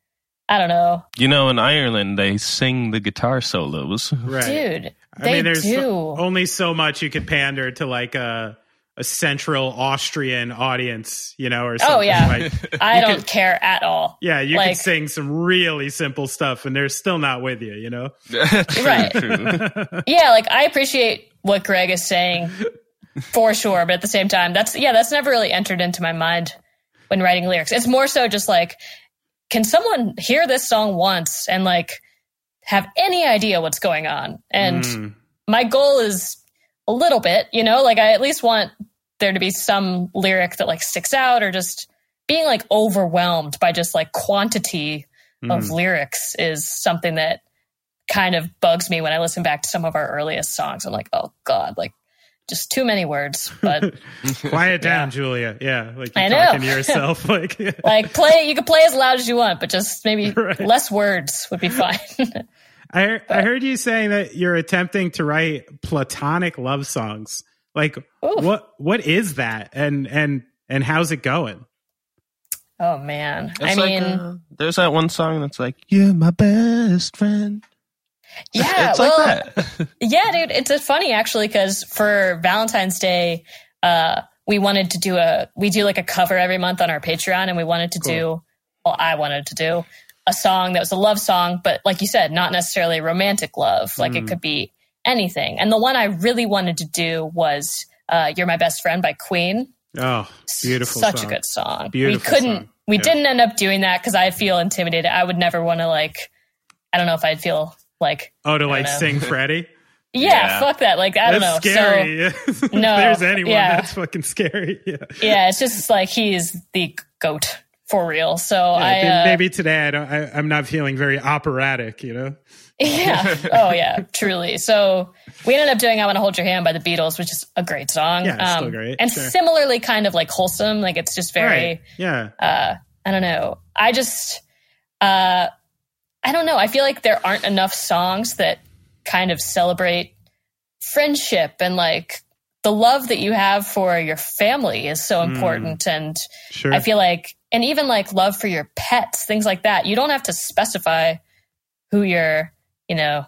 I don't know, you know in ireland they sing the guitar solos Right. dude. I They mean, there's do. only so much you could pander to like a a central Austrian audience, you know, or oh, something. Oh, yeah. Like, (laughs) I don't could- care at all. yeah, you Like- could sing some really simple stuff, and they're still not with you, you know. (laughs) True, Right. true. Yeah, like I appreciate what Greg is saying for sure, but at the same time, that's yeah, that's never really entered into my mind when writing lyrics. It's more so just like, can someone hear this song once and like have any idea what's going on? And Mm, my goal is a little bit, you know, like I at least want there to be some lyric that like sticks out or just being like overwhelmed by just like quantity of mm. lyrics is something that kind of bugs me when I listen back to some of our earliest songs. I'm like, oh God, like just too many words. But (laughs) Quiet down, Julia. Yeah, like you're I know. talking to yourself. (laughs) Like, like play you can play as loud as you want, but just maybe (laughs) Right. less words would be fine. I heard, I heard you saying that you're attempting to write platonic love songs. Like, Ooh. what what is that, and and and how's it going? oh man. I It's mean like, uh, there's that one song that's like you're my best friend Yeah, it's well, like that (laughs) Yeah, dude, it's funny actually because for Valentine's Day, uh, we wanted to do a we do like a cover every month on our Patreon, and we wanted to do well, I wanted to do a song that was a love song, but like you said, not necessarily romantic love. Like it could be anything. And the one I really wanted to do was uh, "You're My Best Friend" by Queen. Oh, beautiful! Such song. a good song. Beautiful we couldn't. song. We Yeah. didn't end up doing that because I feel intimidated. I would never want to like. I don't know if I'd feel like Oh, to like know. sing Freddie. (laughs) yeah, Yeah. fuck that. Like I don't That's know. So scary. (laughs) if No, there's anyone yeah. that's fucking scary. (laughs) Yeah. yeah, it's just like he's the goat for real. So Yeah, I maybe- uh, maybe today I don't. I, I'm not feeling very operatic. You know. yeah. Oh yeah, truly. So we ended up doing "I Want to Hold Your Hand" by the Beatles, which is a great song. Yeah, it's still great, and sure. similarly kind of like wholesome. Like it's just very. Right. Yeah. uh I don't know. I just uh I don't know. I feel like there aren't enough songs that kind of celebrate friendship and like the love that you have for your family is so Hmm. important and Sure. I feel like and even like love for your pets, things like that. You don't have to specify who you're, you know,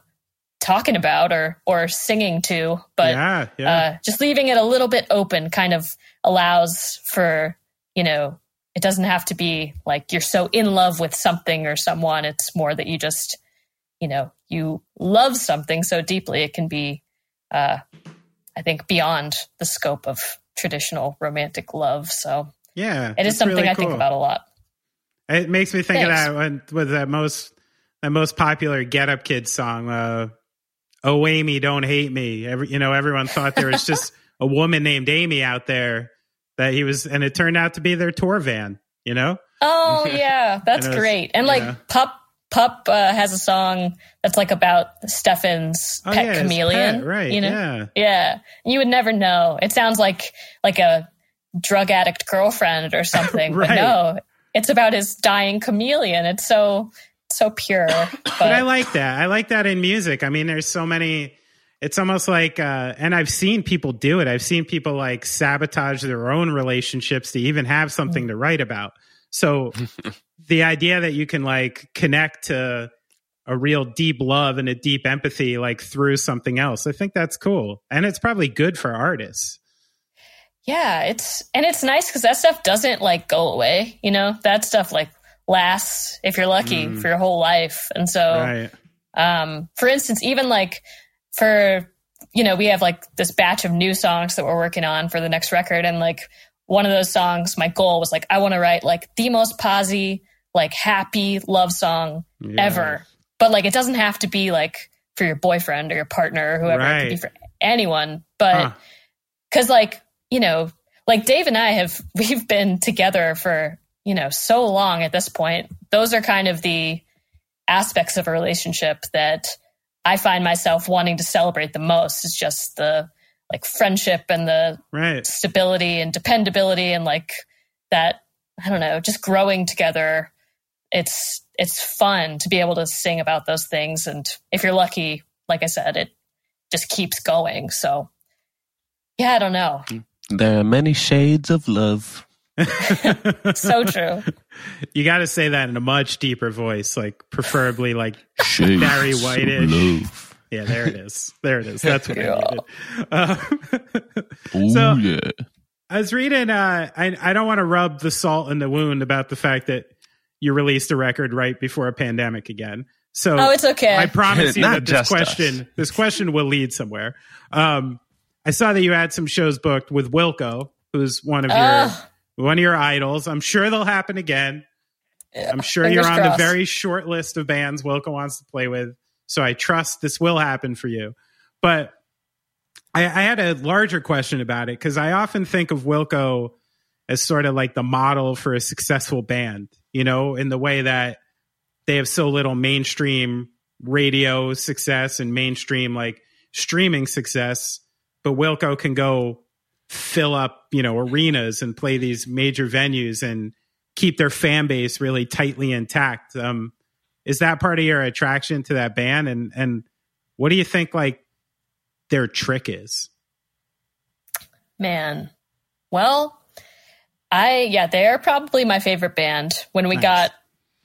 talking about or or singing to, but yeah. Yeah. uh, just leaving it a little bit open kind of allows for you know it doesn't have to be like you're so in love with something or someone it's more that you just you know you love something so deeply it can be uh i think beyond the scope of traditional romantic love so yeah. it is something really i think about a lot It makes me think Thanks. of that when with that most that most popular Get Up Kids song. Uh, oh, Amy, don't hate me. Every you know, everyone thought there was just (laughs) a woman named Amy out there that he was, and it turned out to be their tour van. You know, oh (laughs) yeah that's And was- great and like pup pup uh, has a song that's like about stefan's oh pet yeah, chameleon pet, right? you know Yeah, Yeah, you would never know. It sounds like like a drug addict girlfriend or something, Right. (laughs) but no, it's about his dying chameleon. It's so so pure. But, but I like that. I like that in music. I mean, there's so many. It's almost like, uh, and I've seen people do it. I've seen people like sabotage their own relationships to even have something to write about. So (laughs) the idea that you can like connect to a real deep love and a deep empathy like through something else, I think that's cool. And it's probably good for artists. yeah, it's and it's nice because that stuff doesn't like go away. You know, that stuff like lasts if you're lucky Mm. for your whole life. And so, Right. um, for instance, even like for you know, we have like this batch of new songs that we're working on for the next record, and like one of those songs, my goal was like I want to write like the most posy, like happy love song Yeah. ever. But like it doesn't have to be like for your boyfriend or your partner or whoever. It could be Right. for anyone. But Huh. because like you know like dave and i have (laughs) we've been together for you know so long at this point those are kind of the aspects of a relationship that i find myself wanting to celebrate the most is just the like friendship and the right. stability and dependability and like that I don't know, just growing together. It's it's fun to be able to sing about those things and if you're lucky, like I said, it just keeps going. So yeah, I don't know. There are many shades of love. (laughs) so true. You got to say that in a much deeper voice, like preferably like Shades Barry of Whitish. Yeah, there it is. There it is. (laughs) That's what Yeah. I needed. (laughs) Ooh, So- yeah. I was reading. Uh, I I don't want to rub the salt in the wound about the fact that you released a record right before a pandemic again. So Oh, it's okay. I promise you that this question us. this question will lead somewhere. Um, I saw that you had some shows booked with Wilco, who's one of your Ugh. One of your idols. I'm sure they'll happen again. I'm sure Fingers you're on crossed. the very short list of bands Wilco wants to play with. So I trust this will happen for you. But I, I had a larger question about it because I often think of Wilco as sort of like the model for a successful band, you know, in the way that they have so little mainstream radio success and mainstream like streaming success, but Wilco can go fill up, you know, arenas and play these major venues and keep their fan base really tightly intact. Um, is that part of your attraction to that band? And and what do you think like their trick is? Man. Well, I yeah, they're probably my favorite band. When we Nice. got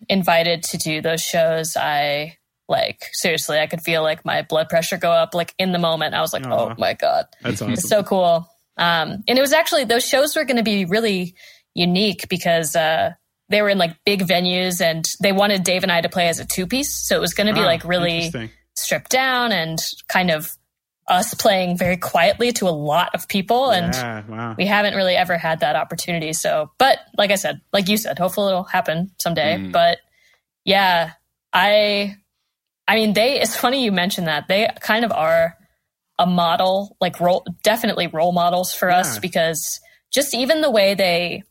invited to do those shows, I like seriously, I could feel like my blood pressure go up like in the moment. I was like, Aw. "Oh my god." That's awesome. It's so cool. Um, and it was actually those shows were going to be really unique because uh, they were in like big venues and they wanted Dave and I to play as a two piece. So it was going to be Ah, like really stripped down and kind of us playing very quietly to a lot of people. And yeah, wow. we haven't really ever had that opportunity. So, but like I said, like you said, hopefully it'll happen someday. Mm. But yeah, I, I mean, they, it's funny you mentioned that they kind of are a model, like role, definitely role models for us because just even the way they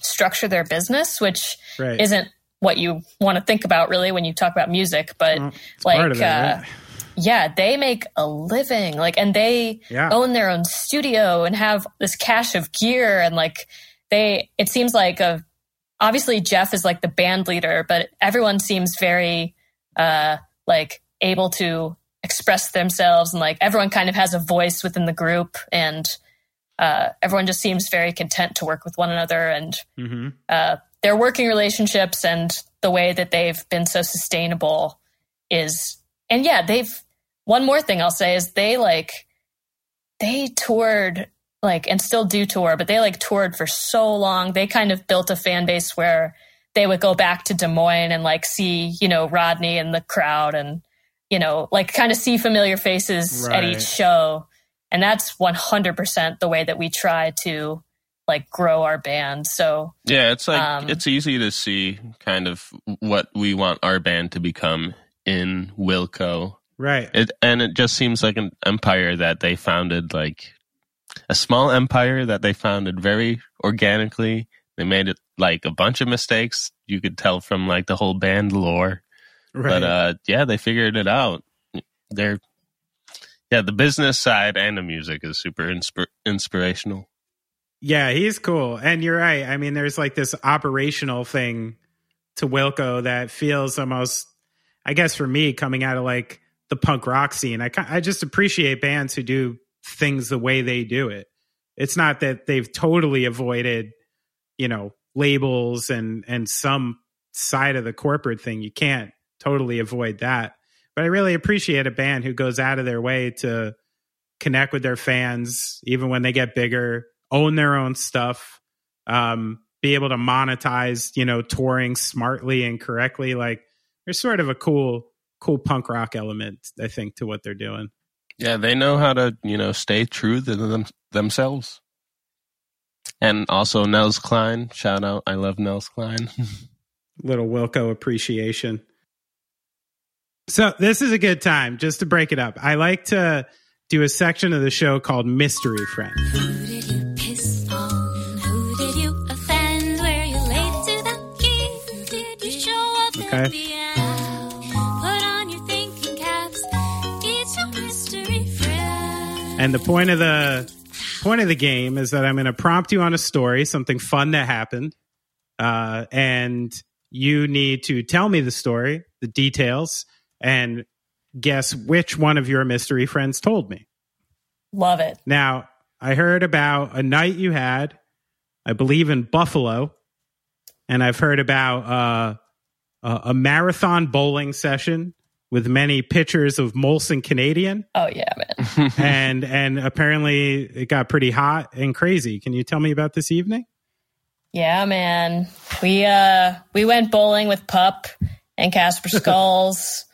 structure their business, which right. isn't what you want to think about really when you talk about music, but Well, like, uh, right? yeah, they make a living. Like, and they Yeah. own their own studio and have this cache of gear. And like, they, it seems like a, obviously Jeff is like the band leader, but everyone seems very, uh, like able to express themselves and like everyone kind of has a voice within the group and, uh, everyone just seems very content to work with one another and, Mhm. uh, their working relationships and the way that they've been so sustainable is and yeah they've one more thing i'll say is they like they toured like and still do tour but they like toured for so long they kind of built a fan base where they would go back to des moines and like see you know rodney and the crowd and you know like kind of see familiar faces at each show and that's 100% the way that we try to like grow our band so Yeah, it's like Um, it's easy to see kind of what we want our band to become in Wilco. Right. It and it just seems like an empire that they founded like a small empire that they founded very organically. They made it like a bunch of mistakes you could tell from like the whole band lore. Right. But uh yeah, they figured it out. They're yeah, the business side and the music is super inspir- inspirational. Yeah, he's cool. And you're right. I mean, there's like this operational thing to Wilco that feels almost, I guess for me, coming out of like the punk rock scene. I, I just appreciate bands who do things the way they do it. It's not that they've totally avoided, you know, labels and, and some side of the corporate thing. You can't totally avoid that. But I really appreciate a band who goes out of their way to connect with their fans, even when they get bigger, own their own stuff, um, be able to monetize, you know, touring smartly and correctly. Like there's sort of a cool, cool punk rock element, I think, to what they're doing. Yeah, they know how to, you know, stay true to them, themselves. And also Nels Cline, shout out. I love Nels Cline. (laughs) Little Wilco appreciation. So this is a good time just to break it up. I like to do a section of the show called Mystery Friend. Who did you piss on? Who did you offend? Were you late to the? Did you show up Okay. at the end? Put on your thinking caps. It's your mystery friend. And the point of the point of the game is that I'm going to prompt you on a story, something fun that happened, uh, and you need to tell me the story, the details, and guess which one of your mystery friends told me. Love it. Now, I heard about a night you had, I believe in Buffalo, and I've heard about uh, a, a marathon bowling session with many pitchers of Molson Canadian, Oh yeah, man. (laughs) and and apparently it got pretty hot and crazy. Can you tell me about this evening? Yeah, man. We uh we went bowling with Pup and Casper Skulls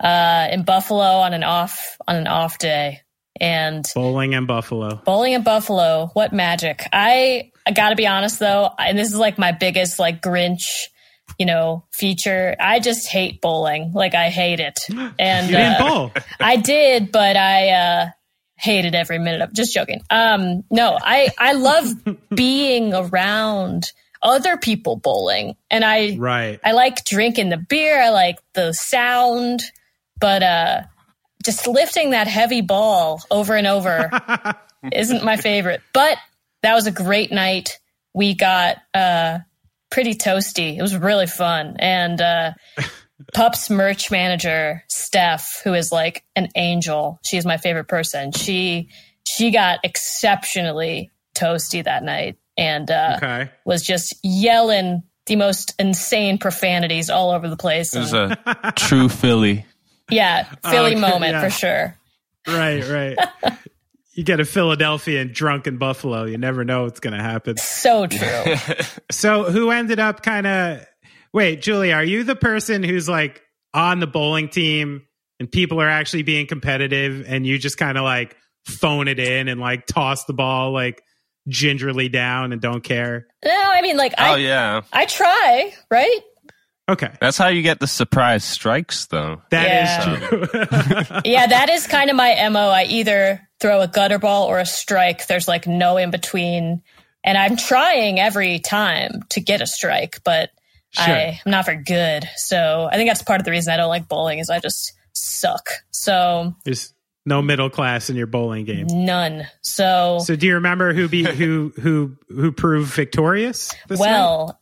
uh in Buffalo on an off on an off day. And Bowling in Buffalo. bowling in Buffalo, what magic. I I got to be honest though, and this is like my biggest like Grinch, you know, feature. I just hate bowling. Like I hate it. (gasps) And You didn't uh, bowl. (laughs) I did, but I uh, hated every minute of. Just joking. Um, no, I I love (laughs) being around other people bowling, and I Right. I like drinking the beer. I like the sound, but uh, just lifting that heavy ball over and over (laughs) isn't my favorite. But that was a great night. We got uh, pretty toasty. It was really fun, and uh, (laughs) Pup's merch manager Steph, who is like an angel. She's my favorite person. She she got exceptionally toasty that night, and uh, Okay. was just yelling the most insane profanities all over the place. It was a true Philly. Yeah, (laughs) Philly Okay, moment yeah. for sure. Right, right. (laughs) you get a Philadelphia and drunk in Buffalo. You never know what's going to happen. So true. (laughs) So, who ended up kind of. Wait, Julie, are you the person who's like on the bowling team and people are actually being competitive and you just kind of like phone it in and like toss the ball like gingerly down and don't care? no, I mean, like I Oh yeah, I try, right? Okay. that's how you get the surprise strikes, though. that is Yeah. true. (laughs) (laughs) Yeah, that is kind of my MO. I either throw a gutter ball or a strike. There's like no in between. And I'm trying every time to get a strike, but Sure. I, I'm not very good. So I think that's part of the reason I don't like bowling is I just suck. So There's no middle class in your bowling game. none. So, So, do you remember who be who who who proved victorious? this night?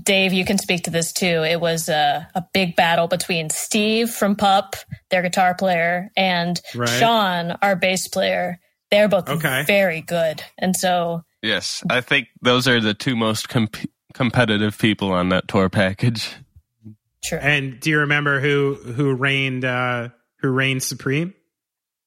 Well, Dave, you can speak to this too. It was a, a big battle between Steve from Pup, their guitar player, and Right. Sean, our bass player. They're both Okay. very good. And so Yes, I think those are the two most comp- competitive people on that tour package. True. And do you remember who who reigned uh who reigned supreme?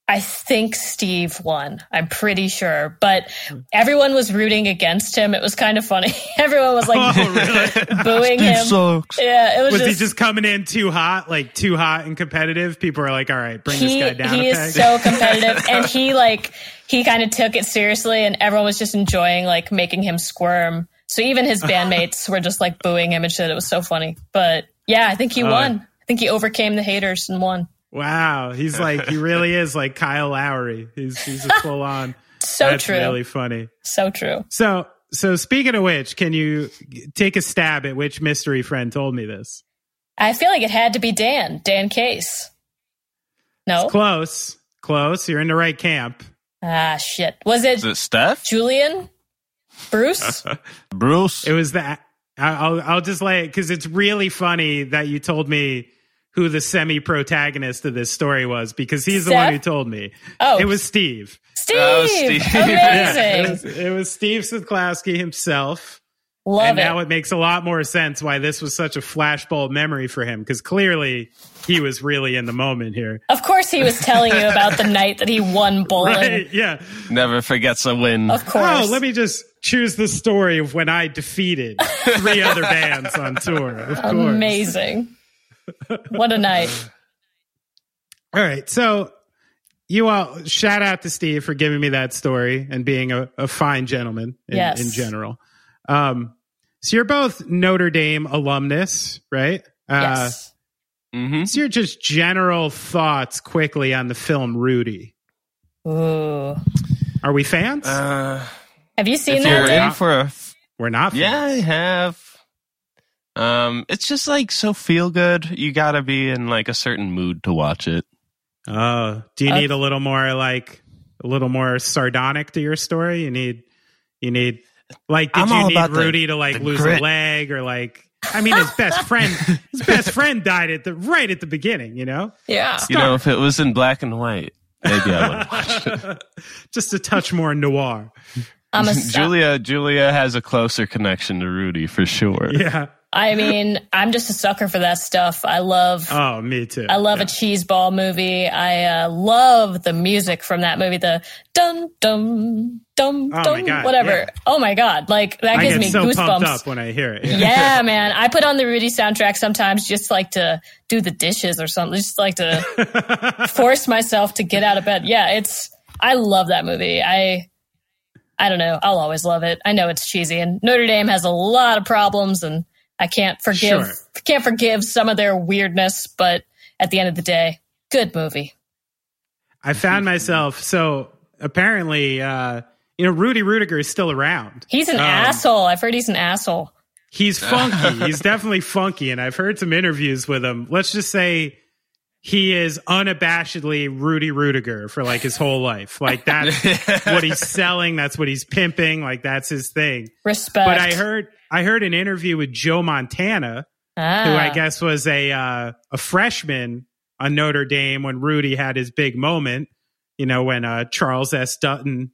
I think Steve won. I'm pretty sure, but everyone was rooting against him. It was kind of funny. (laughs) everyone was like Oh, really? (laughs) booing him. sucks. Yeah, it was, Was just, he just coming in too hot, like too hot and competitive? People are like, "All right, bring he this guy down he a peg." is so (laughs) competitive, and he like he kind of took it seriously, and everyone was just enjoying like making him squirm. So even his bandmates were just like booing him and shit. It was so funny. But yeah, I think he Oh. won. I think he overcame the haters and won. Wow, he's like he really (laughs) is like Kyle Lowry. He's he's a (laughs) full on. So That's true. really funny. So true. So so speaking of which, can you take a stab at which mystery friend told me this? I feel like it had to be Dan. Dan Case. No. Close, close. You're in the right camp. Ah, shit. Was it Is it Steph? Julian? Bruce? (laughs) Bruce? It was that. I'll I'll just lay it because it's really funny that you told me who the semi protagonist of this story was because he's the one who told me. Oh. It was Steve. Steve! Oh, Steve. (laughs) It Amazing. was, (laughs) it was Steve Sladkowski himself. Love and it. now it makes a lot more sense why this was such a flashbulb memory for him because clearly he was really in the moment here. of course, he was telling you about the night that he won (laughs) bowling. Right? Yeah. Never forgets a win. Of course. Oh, let me just choose the story of when I defeated three other bands on tour. Of course. Amazing. What a night. All right. So you all shout out to Steve for giving me that story and being a, a fine gentleman in, Yes. in general. Um, so you're both Notre Dame alumnus, right? Uh, Yes. hmm So your just general thoughts quickly on the film Rudy. Ooh. Are we fans? Uh, Have you seen if that? you're in for a We're not. Fans. Yeah, I have. Um, it's just like so feel good. You gotta be in like a certain mood to watch it. Oh, do you Uh, need a little more like a little more sardonic to your story? You need you need like did I'm you all need about the- Rudy to like lose grit. a leg or like I mean his best (laughs) friend his best friend died at the right at the beginning, you know? Yeah. You know, if it was in black and white, maybe I would watch it. (laughs) Just a touch more noir. I'm a, (laughs) Julia Julia has a closer connection to Rudy for sure. Yeah. I mean, I'm just a sucker for that stuff. I love Oh, me too. I love a cheese ball movie. I uh, love the music from that movie. The dum dum dum Oh dum God, whatever. yeah. Oh my god! Like that I gives me so goosebumps. up when I hear it. Yeah. Yeah, (laughs) man. I put on the Rudy soundtrack sometimes just like to do the dishes or something. Just like to (laughs) force myself to get out of bed. Yeah, it's I love that movie. I I don't know. I'll always love it. I know it's cheesy and Notre Dame has a lot of problems and I can't forgive Sure. can't forgive some of their weirdness, but at the end of the day, good movie. I found myself so apparently uh you know Rudy Ruettiger is still around. He's an Um, asshole. I've heard he's an asshole. He's (laughs) funky. He's definitely funky and I've heard some interviews with him. Let's just say he is unabashedly Rudy Ruettiger for like his whole life. Like that's (laughs) what he's selling, that's what he's pimping, like that's his thing. Respect. But I heard I heard an interview with Joe Montana ah, who I guess was a uh, a freshman on Notre Dame when Rudy had his big moment. You know, when uh, Charles S. Dutton,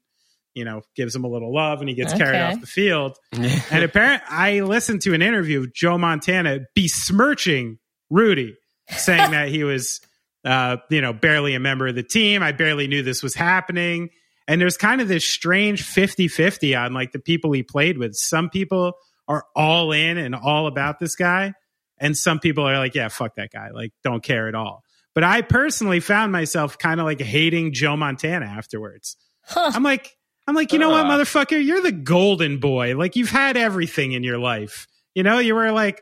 you know, gives him a little love and he gets carried off the field. (laughs) and apparently, I listened to an interview of Joe Montana besmirching Rudy, saying that he was, uh, you know, barely a member of the team. I barely knew this was happening. And there's kind of this strange 50 50 on like the people he played with. Some people are all in and all about this guy. And some people are like, yeah, fuck that guy. Like, don't care at all. But I personally found myself kind of like hating Joe Montana afterwards. Huh. I'm like, I'm like, you know what, Uh. motherfucker? You're the golden boy. Like, you've had everything in your life. You know, you were like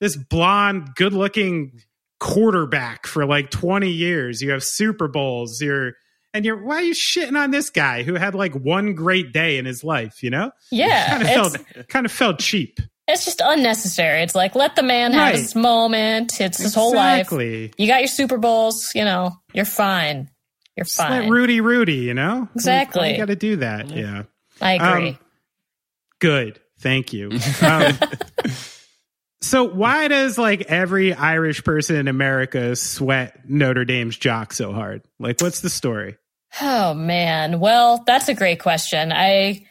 this blonde, good looking quarterback for like 20 years. You have Super Bowls. You're, and you're, why are you shitting on this guy who had like one great day in his life, you know? yeah, Kind of it's, felt, kind of felt cheap. it's just unnecessary. It's like let the man have Right. his moment. It's his whole life. You got your Super Bowls. You know, you're fine. You're Just let fine. Rudy, Rudy, you know? Exactly. You got to do that. Yeah. I agree. Um, Good. Thank you. (laughs) Um, so why does like every Irish person in America sweat Notre Dame's jock so hard? Like, what's the story? Oh man. Well, that's a great question. I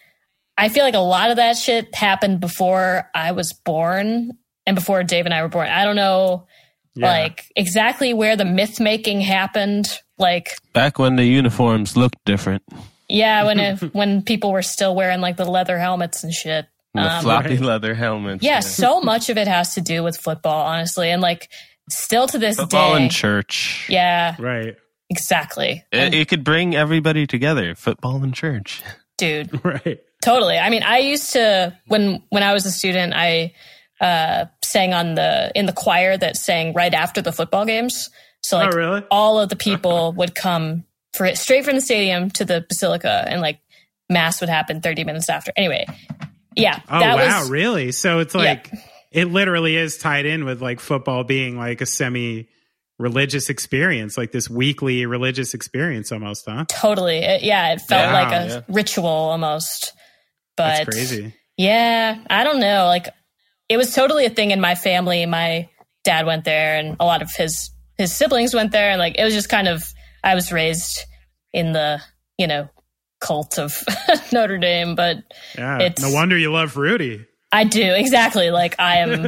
I feel like a lot of that shit happened before I was born and before Dave and I were born. I don't know Yeah. like exactly where the myth making happened. Like Back when the uniforms looked different. yeah, when it, (laughs) when people were still wearing like the leather helmets and shit. The Um, floppy Right. leather helmets. Yeah, so much of it has to do with football, honestly, and like still to this Football day. Football and church. yeah, right. Exactly, It, it could bring everybody together. Football and church. dude. (laughs) Right. Totally. I mean, I used to when when I was a student, I uh, sang on the in the choir that sang right after the football games. So like oh, really? all of the (laughs) people would come for it straight from the stadium to the basilica, and like mass would happen thirty minutes after. Anyway, yeah, Oh, that wow. was really? So it's Yeah. like, it literally is tied in with like football being like a semi religious experience, like this weekly religious experience almost, huh? totally. It, yeah, it felt Yeah, like a yeah. ritual almost. But That's crazy. Yeah, I don't know. Like it was totally a thing in my family. My dad went there and a lot of his his siblings went there and like it was just kind of I was raised in the, you know, cult of (laughs) Notre Dame, but Yeah. It's- no wonder you love Rudy. I do exactly like I am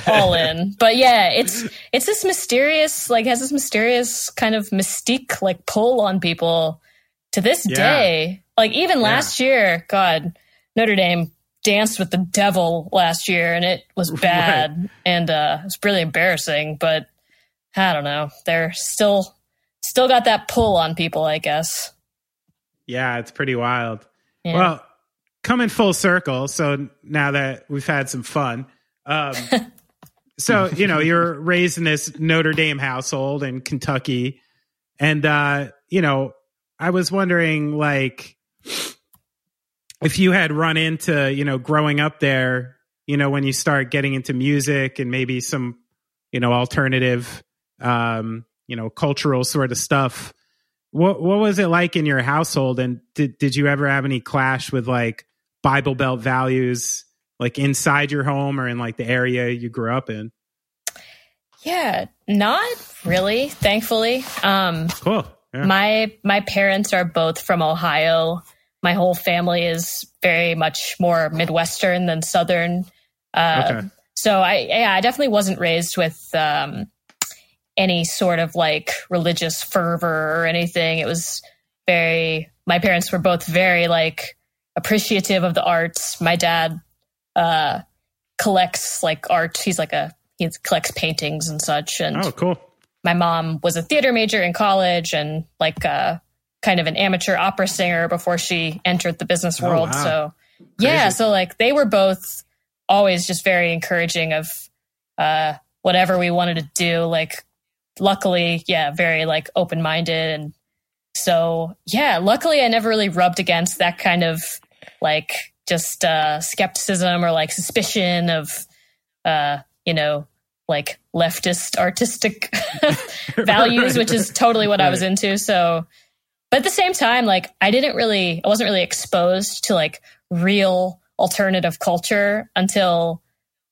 (laughs) all in. But yeah, it's it's this mysterious like has this mysterious kind of mystique like pull on people to this Yeah. day. Like even last year, God, Notre Dame danced with the devil last year and it was (laughs) bad and uh it was really embarrassing, but I don't know. They're still still got that pull on people, I guess. Yeah, it's pretty wild. Yeah. Well, coming full circle. So now that we've had some fun, um, (laughs) so you know you're raised in this Notre Dame household in Kentucky, and uh, you know I was wondering like if you had run into you know growing up there, you know when you start getting into music and maybe some you know alternative, um, you know cultural sort of stuff what what was it like in your household? And did did you ever have any clash with like Bible Belt values, like inside your home or in like the area you grew up in? Yeah, not really, thankfully. Um, Cool. Yeah. my my parents are both from Ohio. My whole family is very much more Midwestern than Southern. Uh, Okay. So I yeah, I definitely wasn't raised with um, any sort of like religious fervor or anything. It was very. My parents were both very like appreciative of the arts. My dad uh, collects like art. He's like a he collects paintings and such. And Oh, cool. my mom was a theater major in college and like uh, kind of an amateur opera singer before she entered the business Oh, world. wow. So yeah, Crazy. so like they were both always just very encouraging of uh, whatever we wanted to do. Like luckily, yeah, very like open minded and so yeah, luckily I never really rubbed against that kind of like just uh, skepticism or like suspicion of uh, you know like leftist artistic (laughs) values, which is totally what I was into. So, but at the same time, like I didn't really, I wasn't really exposed to like real alternative culture until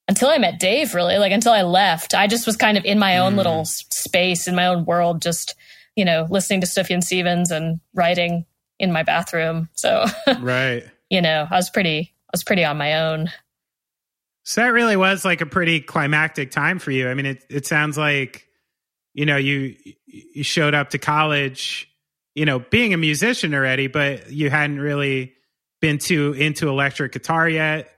until I met Dave. Really, like until I left, I just was kind of in my own little space in my own world, just you know, listening to Sufjan Stevens and writing in my bathroom. So, (laughs) Right. You know, I was pretty, I was pretty on my own. So that really was like a pretty climactic time for you. I mean, it it sounds like you know you you showed up to college, you know, being a musician already, but you hadn't really been too into electric guitar yet.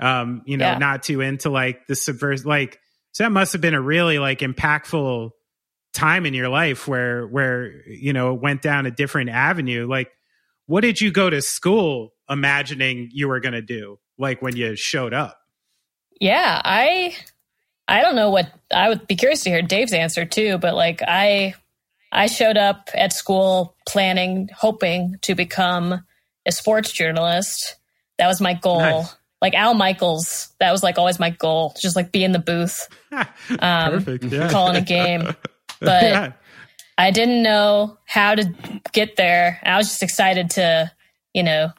Um, you know, Yeah. not too into like the subvers like so that must have been a really like impactful time in your life where where you know it went down a different avenue. Like what did you go to school imagining you were going to do like when you showed up? Yeah, I I don't know what I would be curious to hear Dave's answer too, but like I I showed up at school planning hoping to become a sports journalist. That was my goal. Nice. Like Al Michaels, that was like always my goal. Just like be in the booth (laughs) Um, Perfect. Yeah. calling a game. (laughs) But yeah. I didn't know how to get there. I was just excited to, you know,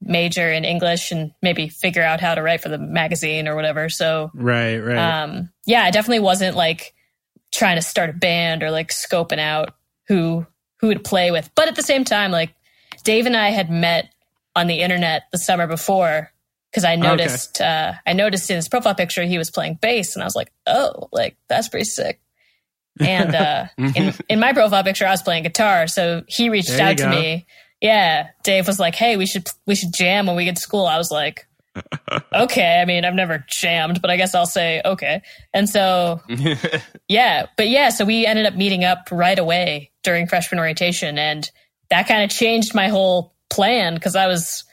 major in English and maybe figure out how to write for the magazine or whatever. So Right, right. um yeah i definitely wasn't like trying to start a band or like scoping out who who to play with. But at the same time like dave and i had met on the internet the summer before because i noticed uh i noticed in his profile picture he was playing bass and i was like oh like that's pretty sick. And uh (laughs) in, in my profile picture i was playing guitar. So he reached There out to me yeah dave was like hey we should we should jam when we get to school i was like (laughs) okay. I mean, I've never jammed, but I guess I'll say okay. And so, (laughs) yeah, but yeah, so we ended up meeting up right away during freshman orientation, and that kind of changed my whole plan because I was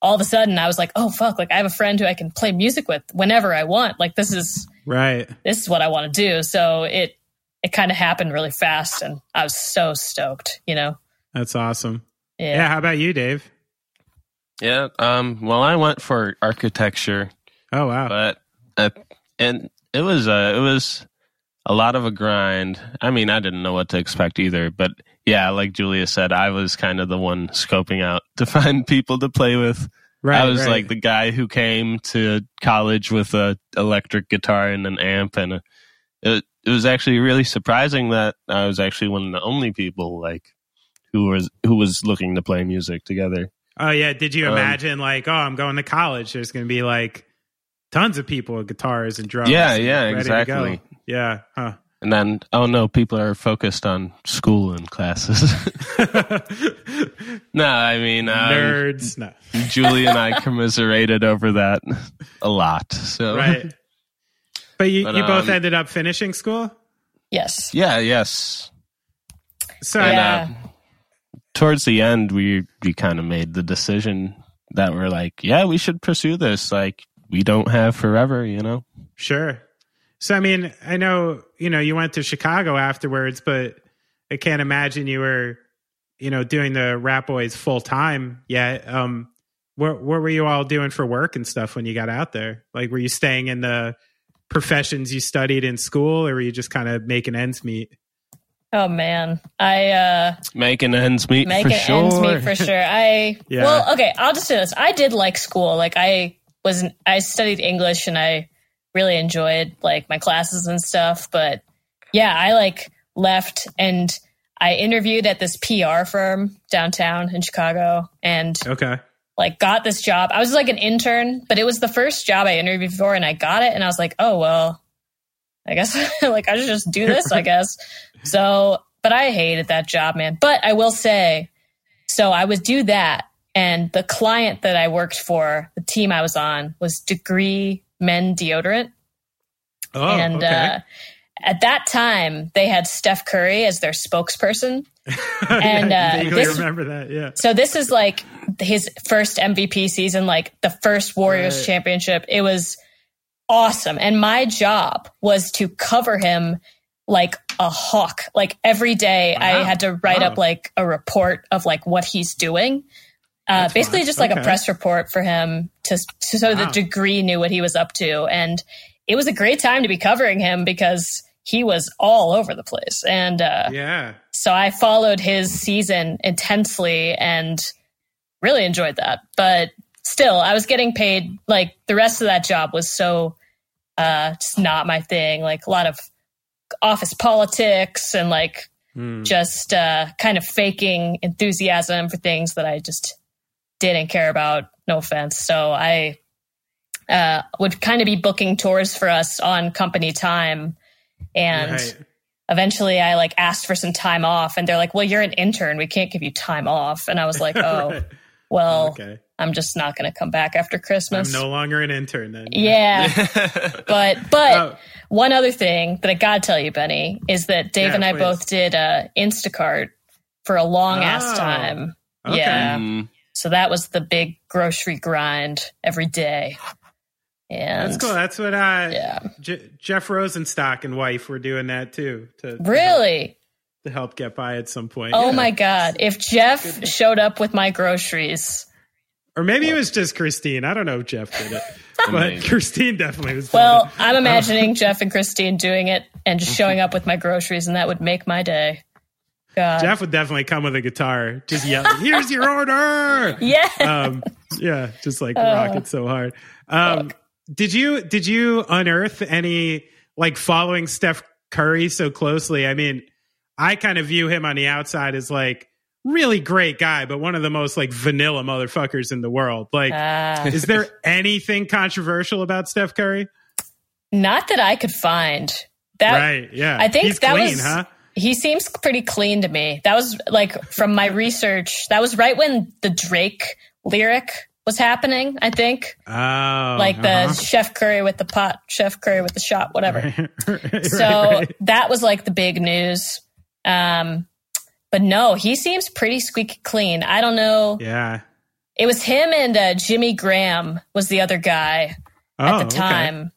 all of a sudden I was like, oh fuck, like I have a friend who I can play music with whenever I want. Like this is right. this is what I want to do. So it it kind of happened really fast, and I was so stoked. You know, That's awesome. Yeah, Yeah. How about you, Dave? Yeah. Um. Well, I went for architecture, Oh wow. but uh, and it was uh, it was a lot of a grind. I mean, I didn't know what to expect either, but yeah, like Julia said, I was kind of the one scoping out (laughs) to find people to play with. right. I was right. like the guy who came to college with a electric guitar and an amp, and a, it it was actually really surprising that I was actually one of the only people like who was who was looking to play music together. Oh yeah. Did you Um, imagine like, oh, I'm going to college. There's going to be like tons of people with guitars and drums. Yeah, yeah, ready to go. exactly. Yeah. Huh. And then, oh no, people are focused on school and classes. (laughs) no, I mean, um, Nerds. No. Julie and I (laughs) commiserated over that a lot. So, Right. But you, But, you both um, ended up finishing school. yes, yeah, yes. So And, Yeah. uh, towards the end, we we kind of made the decision that we're like, yeah, we should pursue this. Like, we don't have forever, you know. Sure. So I mean, I know you know you went to Chicago afterwards, but I can't imagine you were, you know, doing the Ratboys full time yet. Um, what what were you all doing for work and stuff when you got out there? Like, were you staying in the professions you studied in school, or were you just kind of making ends meet? Oh man, I uh Making ends meet making for sure. ends meet for sure. I (laughs) Yeah. well, okay. I'll just say this: I did like school. Like I was, I studied English, and I really enjoyed like my classes and stuff. But yeah, I like left and I interviewed at this PR firm downtown in Chicago, and Okay. like got this job. I was like an intern, but it was the first job I interviewed for, and I got it, and I was like, oh well, I guess (laughs) like I should just do this, I guess. So, but I hated that job, man. But I will say, so I would do that, and the client that I worked for, the team I was on, was Degree Men Deodorant, Oh, and okay. uh, at that time they had Steph Curry as their spokesperson. (laughs) and, yeah, uh, this- remember that. Yeah. So this is like his first MVP season, like the first Warriors Right. championship. It was awesome. And my job was to cover him like a hawk. Like every day I had to write Wow. up like a report of like what he's doing. Uh, basically just like Okay. a press report for him to, to so the degree knew what he was up to. And it was a great time to be covering him because he was all over the place. And, uh, Yeah. so I followed his season intensely and really enjoyed that. But still, I was getting paid like the rest of that job was so uh just not my thing. Like a lot of office politics and like Hmm. just uh kind of faking enthusiasm for things that I just didn't care about. No offense. So I uh would kind of be booking tours for us on company time and Right. eventually I like asked for some time off and they're like, well, you're an intern. We can't give you time off. And I was like, (laughs) oh, well, Okay. I'm just not going to come back after I'm Christmas. no longer an intern then. yeah. (laughs) but, but Oh, one other thing that I got to tell you, Benny, is that Dave Yeah, and I please. both did uh, Instacart for a long ass Oh, time. okay. Yeah. Mm, So that was the big grocery grind every day. And That's cool. That's what I, yeah. J- Jeff Rosenstock and wife were doing that too. To, to help- Really? to help get by at some point. Oh Yeah. my God. If Jeff showed up with my groceries, Or maybe it was just Christine. I don't know if Jeff did it, (laughs) but Christine definitely was. Well, it. I'm imagining Jeff and Christine doing it and just showing up with my groceries, and that would make my day. God. Jeff would definitely come with a guitar, just yelling, "Here's your order!" (laughs) Yeah. um, yeah, just like rock it so hard. Um, did you did you unearth any like following Steph Curry so closely? I mean, I kind of view him on the outside as like really great guy, but one of the most like vanilla motherfuckers in the world. Like, Ah. is there (laughs) anything controversial about Steph Curry? not that I could find. That right? Yeah, I think he's that clean, was huh? he seems pretty clean to me. That was like from my research. That was right when the Drake lyric was happening. I think Oh, like the uh-huh. Chef Curry with the pot, Chef Curry with the shot, whatever. (laughs) Right, so right. that was like the big news. Um, but no, he seems pretty squeaky clean. I don't know. yeah. It was him and uh, Jimmy Graham was the other guy Oh, at the okay. time.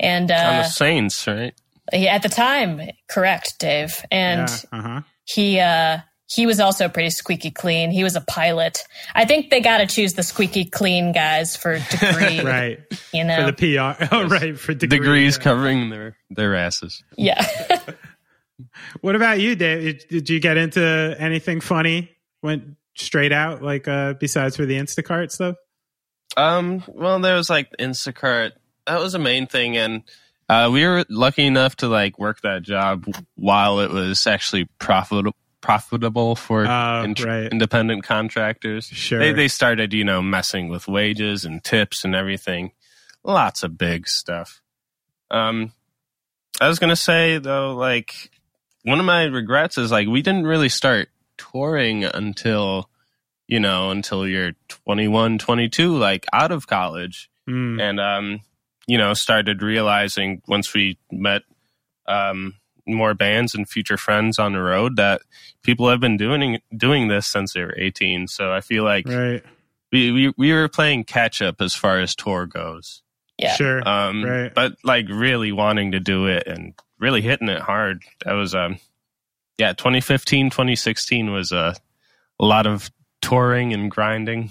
And on uh, the Saints, right? he, at the time, correct, Dave. And Yeah, uh-huh. he uh, he was also pretty squeaky clean. He was a pilot. I think they got to choose the squeaky clean guys for (laughs) degree. (laughs) right You know. for the PR. (laughs) Oh, right for degree, Degrees yeah. covering their their asses. yeah. What about you, Dave? Did you get into anything funny? Went straight out, like uh besides for the Instacart stuff? Um, well, there was like Instacart. That was the main thing, and uh, we were lucky enough to like work that job while it was actually profitable profitable for Oh, int- right. independent contractors. Sure. They they started, you know, messing with wages and tips and everything. Lots of big stuff. Um, I was gonna say though, like one of my regrets is like we didn't really start touring until you know until you're 21 22 like out of college Hmm. and um you know started realizing once we met um more bands and future friends on the road that people have been doing doing this since they were 18 so i feel like Right. we, we we were playing catch up as far as tour goes Yeah. Sure. um Right. but like really wanting to do it and really hitting it hard that was um yeah 2015 2016 was uh, a lot of touring and grinding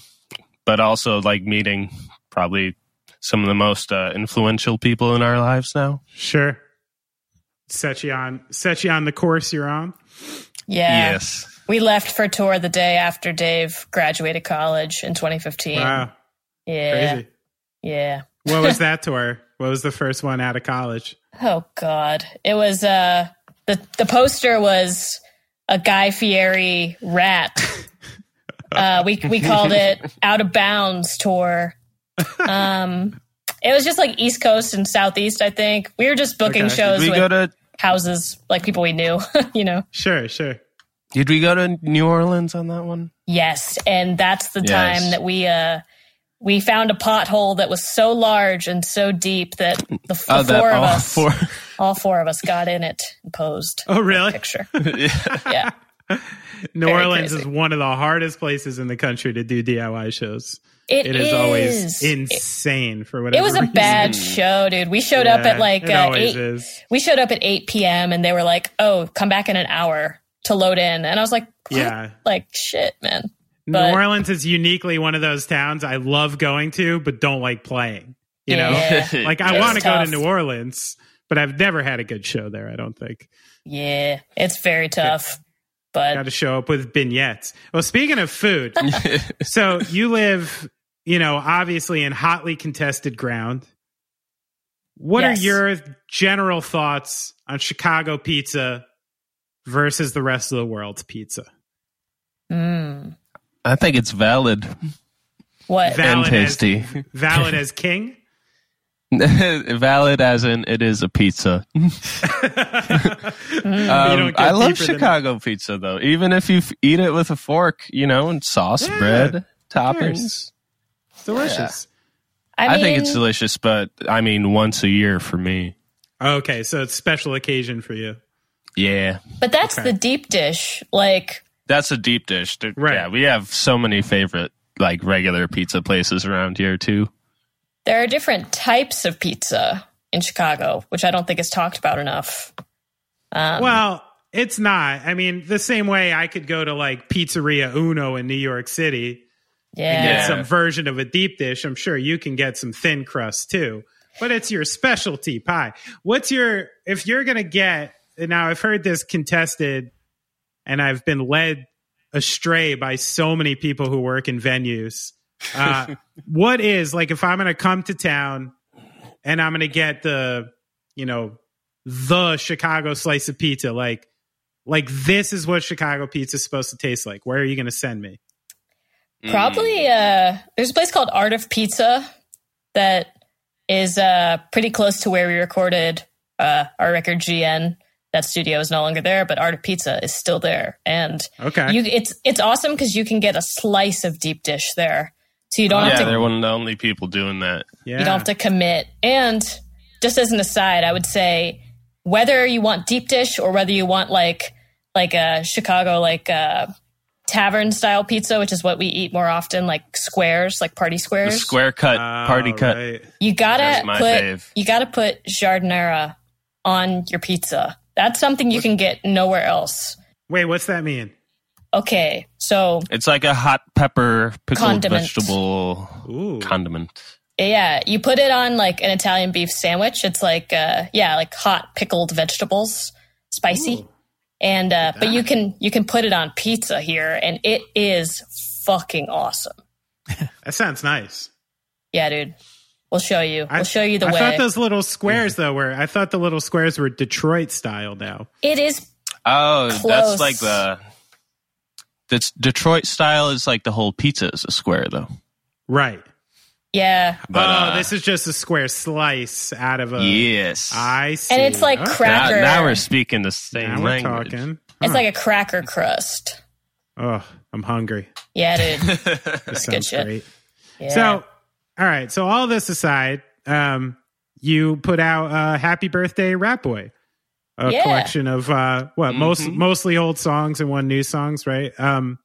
but also like meeting probably some of the most uh, influential people in our lives now Sure. set you on set you on the course you're on. Yeah. Yes. We left for tour the day after Dave graduated college in 2015. Wow, yeah. crazy. Yeah. What was that tour? What was the first one out of college? Oh God. It was uh the the poster was a Guy Fieri rat. (laughs) uh we we called it Out of Bounds tour. Um it was just like East Coast and Southeast, I think. We were just booking Okay. shows Did we with go to houses like people we knew, (laughs) you know. Sure, sure. Did we go to New Orleans on that one? Yes, and that's the Yes. time that we uh we found a pothole that was so large and so deep that the, the (laughs) Oh, that four of all us, four. (laughs) all four of us, got in it and posed. Oh, really? Picture, (laughs) Yeah. yeah. New Very Orleans crazy. is one of the hardest places in the country to do DIY shows. It, It is, always It, insane for whatever. it was a reason. bad show, dude. We showed up at like it uh, eight. is. We showed up at eight p.m. and they were like, "Oh, come back in an hour to load in," and I was like, what? Yeah. like shit, man." New Orleans is uniquely one of those towns I love going to, but don't like playing. You know, Yeah. (laughs) like I want to go to. New Orleans, but I've never had a good show there. I don't think. Yeah, it's very tough, Got but got to show up with beignets. Well, speaking of food, (laughs) so you live, you know, obviously in hotly contested ground. What Yes. are your general thoughts on Chicago pizza versus the rest of the world's pizza? mm, I think it's valid what? Val- and Valid as- tasty. Valid as king. (laughs) valid as in it is a pizza. (laughs) Um, I love Chicago pizza though. Even if you f- eat it with a fork, you know, and sauce, Yeah, bread, of toppings. It's delicious. I, mean, think it's delicious, but I mean, once a year for me. Okay, so it's special occasion for you. Yeah, But that's Okay. the deep dish. Like, that's a deep dish. There- Right. Yeah, we have so many favorite like regular pizza places around here too. there are different types of pizza in Chicago, which I don't think is talked about enough. Um, Well, it's not. I mean, the same way I could go to like Pizzeria Uno in New York City yeah. and get some version of a deep dish. I'm sure you can get some thin crust too, but it's your specialty pie. What's your, if you're going to get, now I've heard this contested and I've been led astray by so many people who work in venues. Uh, (laughs) what is, like, if I'm going to come to town and I'm going to get the, you know, the Chicago slice of pizza, like, like this is what Chicago pizza is supposed to taste like. Where are you going to send me? Probably, uh, there's a place called Art of Pizza that is uh, pretty close to where we recorded uh, our record GN. That studio is no longer there, but Art of Pizza is still there, and Okay. you, it's it's awesome because you can get a slice of deep dish there, so you don't yeah, have to they're one of the only people doing that. yeah. You don't have to commit. And just as an aside, I would say whether you want deep dish or whether you want like like a Chicago like uh tavern style pizza, which is what we eat more often, like squares, like party The squares. square cut, Oh, party cut. right. You gotta put fave. you gotta put giardiniera on your pizza. That's something you can get nowhere else. Wait, what's that mean? Okay, so It's like a hot pepper pickled Condiment. vegetable Ooh. condiment. Yeah, you put it on like an Italian beef sandwich. It's like uh yeah, like hot pickled vegetables, spicy. Ooh. And uh but you can you can put it on pizza here and it is fucking awesome. (laughs) That sounds nice. Yeah, dude. We'll show you. I- We'll show you the I way. I thought those little squares though were. I thought the little squares were Detroit style now. it is Oh, Close. that's like the that's Detroit style is like the whole pizza is a square though. Right. yeah. But, oh, uh, this is just a square slice out of a. yes. I see. And it's like Okay. now, cracker. now we're speaking the same Now we're language. talking. It's Huh. like a cracker crust. Oh, I'm hungry. Yeah, dude. (laughs) This good sounds shit. great. Yeah. So, all right. So all this aside, um, you put out uh, "Happy Birthday, Ratboy," a Yeah. collection of uh, what most Mhm. mostly old songs and one new songs, right? Um,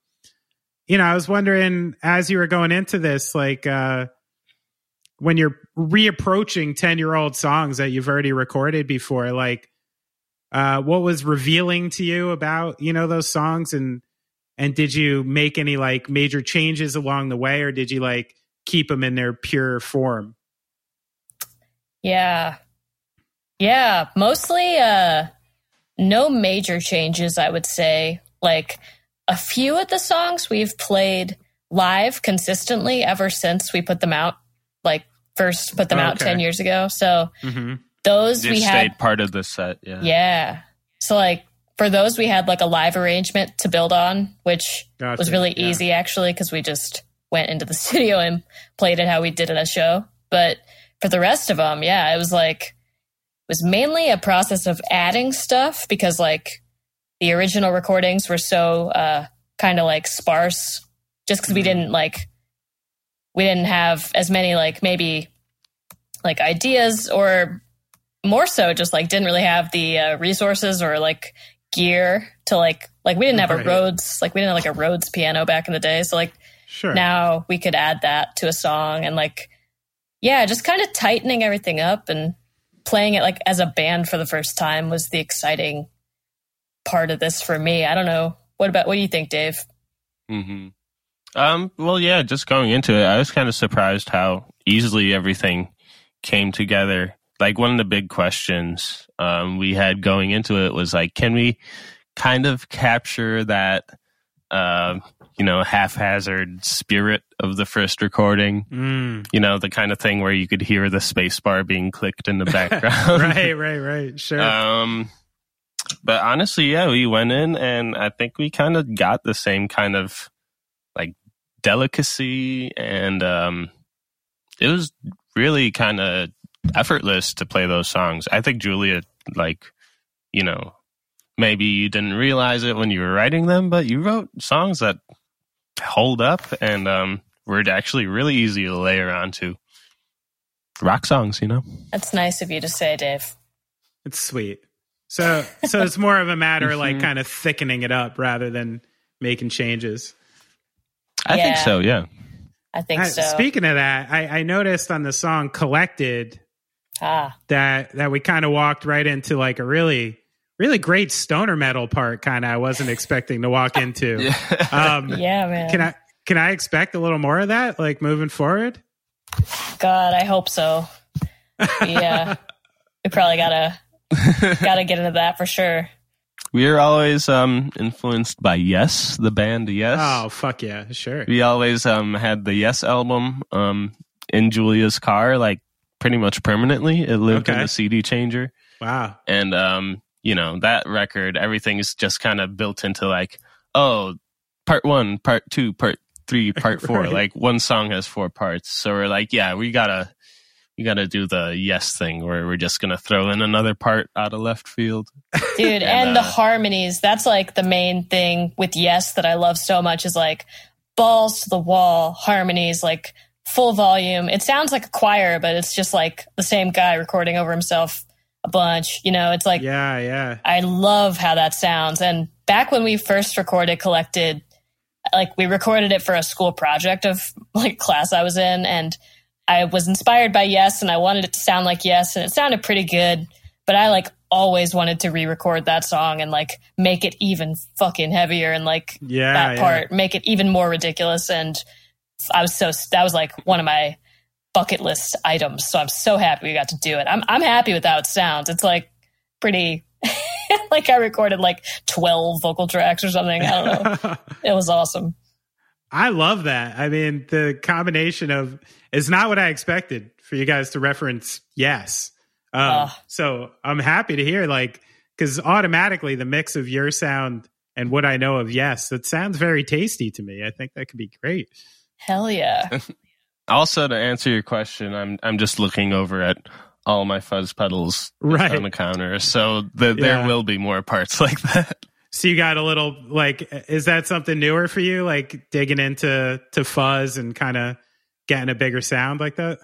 you know, I was wondering as you were going into this, like uh, when you're reapproaching ten year old songs that you've already recorded before, like uh, what was revealing to you about you know those songs and and did you make any like major changes along the way or did you like keep them in their pure form Yeah. Yeah, mostly uh no major changes, I would say. Like a few of the songs we've played live consistently ever since we put them out, like first put them Oh, out okay. 10 years ago. So hmm those Just we stayed had part of the set. Yeah. Yeah. So like for those we had like a live arrangement to build on, which Gotcha, was really yeah. easy actually because we just went into the (laughs) studio and played it how we did it at a show. But for the rest of them, yeah, it was like it was mainly a process of adding stuff because like the original recordings were so uh kind of like sparse just because we Mhm. didn't like we didn't have as many like maybe like ideas or more so just like didn't really have the uh, resources or like gear to like like we didn't have a Rhodes like we didn't have like a Rhodes piano back in the day so like Sure. now we could add that to a song and like yeah just kind of tightening everything up and playing it like as a band for the first time was the exciting part of this for me i don't know what about what do you think dave Mm-hmm. Um. Well, yeah. Just going into it, I was kind of surprised how easily everything came together. Like one of the big questions um, we had going into it was like, can we kind of capture that, uh, you know, haphazard spirit of the first recording? Mm. You know, the kind of thing where you could hear the spacebar being clicked in the background. (laughs) right, right, right. Sure. Um, but honestly, yeah, we went in and I think we kind of got the same kind of like delicacy and um, it was really kind of effortless to play those songs. I think Julia, like, you know, maybe you didn't realize it when you were writing them, but you wrote songs that hold up and um, were actually really easy to layer onto. Rock songs, you know? that's nice of you to say dave It's sweet. So so it's more of a matter like Mhm. kind of thickening it up rather than making changes. I think so, yeah. i think I- so Speaking of that, I, I noticed on the song "Collected" ah that that we kind of walked right into like a really really great stoner metal part. Kind of, I wasn't (laughs) expecting to walk into. (laughs) Um, (laughs) yeah man Can I can I expect a little more of that, like moving forward? god i hope so yeah we probably gotta gotta get into that for sure We are always um, influenced by Yes, the band Yes. Oh fuck yeah, sure. We always um, had the Yes album um, in Julia's car, like pretty much permanently. It lived in the CD changer, Wow. and um, you know that record, everything is just kind of built into like, oh, part one, part two, part three, (laughs) part four. Right. Like one song has four parts, so we're like, yeah, we gotta. We got to do the yes thing where we're just going to throw in another part out of left field. dude (laughs) And, and the uh, harmonies that's like the main thing with yes that i love so much is like balls to the wall harmonies like full volume it sounds like a choir but it's just like the same guy recording over himself a bunch you know it's like Yeah, yeah. i love how that sounds and back when we first recorded collected like we recorded it for a school project of like class i was in and i was inspired by yes and i wanted it to sound like yes and it sounded pretty good but i like always wanted to re-record that song and like make it even fucking heavier and like Yeah, that yeah. part make it even more ridiculous and i was so that was like one of my bucket list items so i'm so happy we got to do it i'm, I'm happy with how it sounds it's like pretty (laughs) like i recorded like 12 vocal tracks or something i don't know (laughs) it was awesome I love that. I mean, the combination of it's not what I expected for you guys to reference. Yes. Um, Ugh. so I'm happy to hear like because automatically the mix of your sound and what I know of yes, that sounds very tasty to me. I think that could be great. hell yeah (laughs) Also, to answer your question, I'm I'm just looking over at all my fuzz pedals Right. on the counter, so the, Yeah. there will be more parts (laughs) like that. So you got a little like, is that something newer for you? Like digging into to fuzz and kind of getting a bigger sound like that?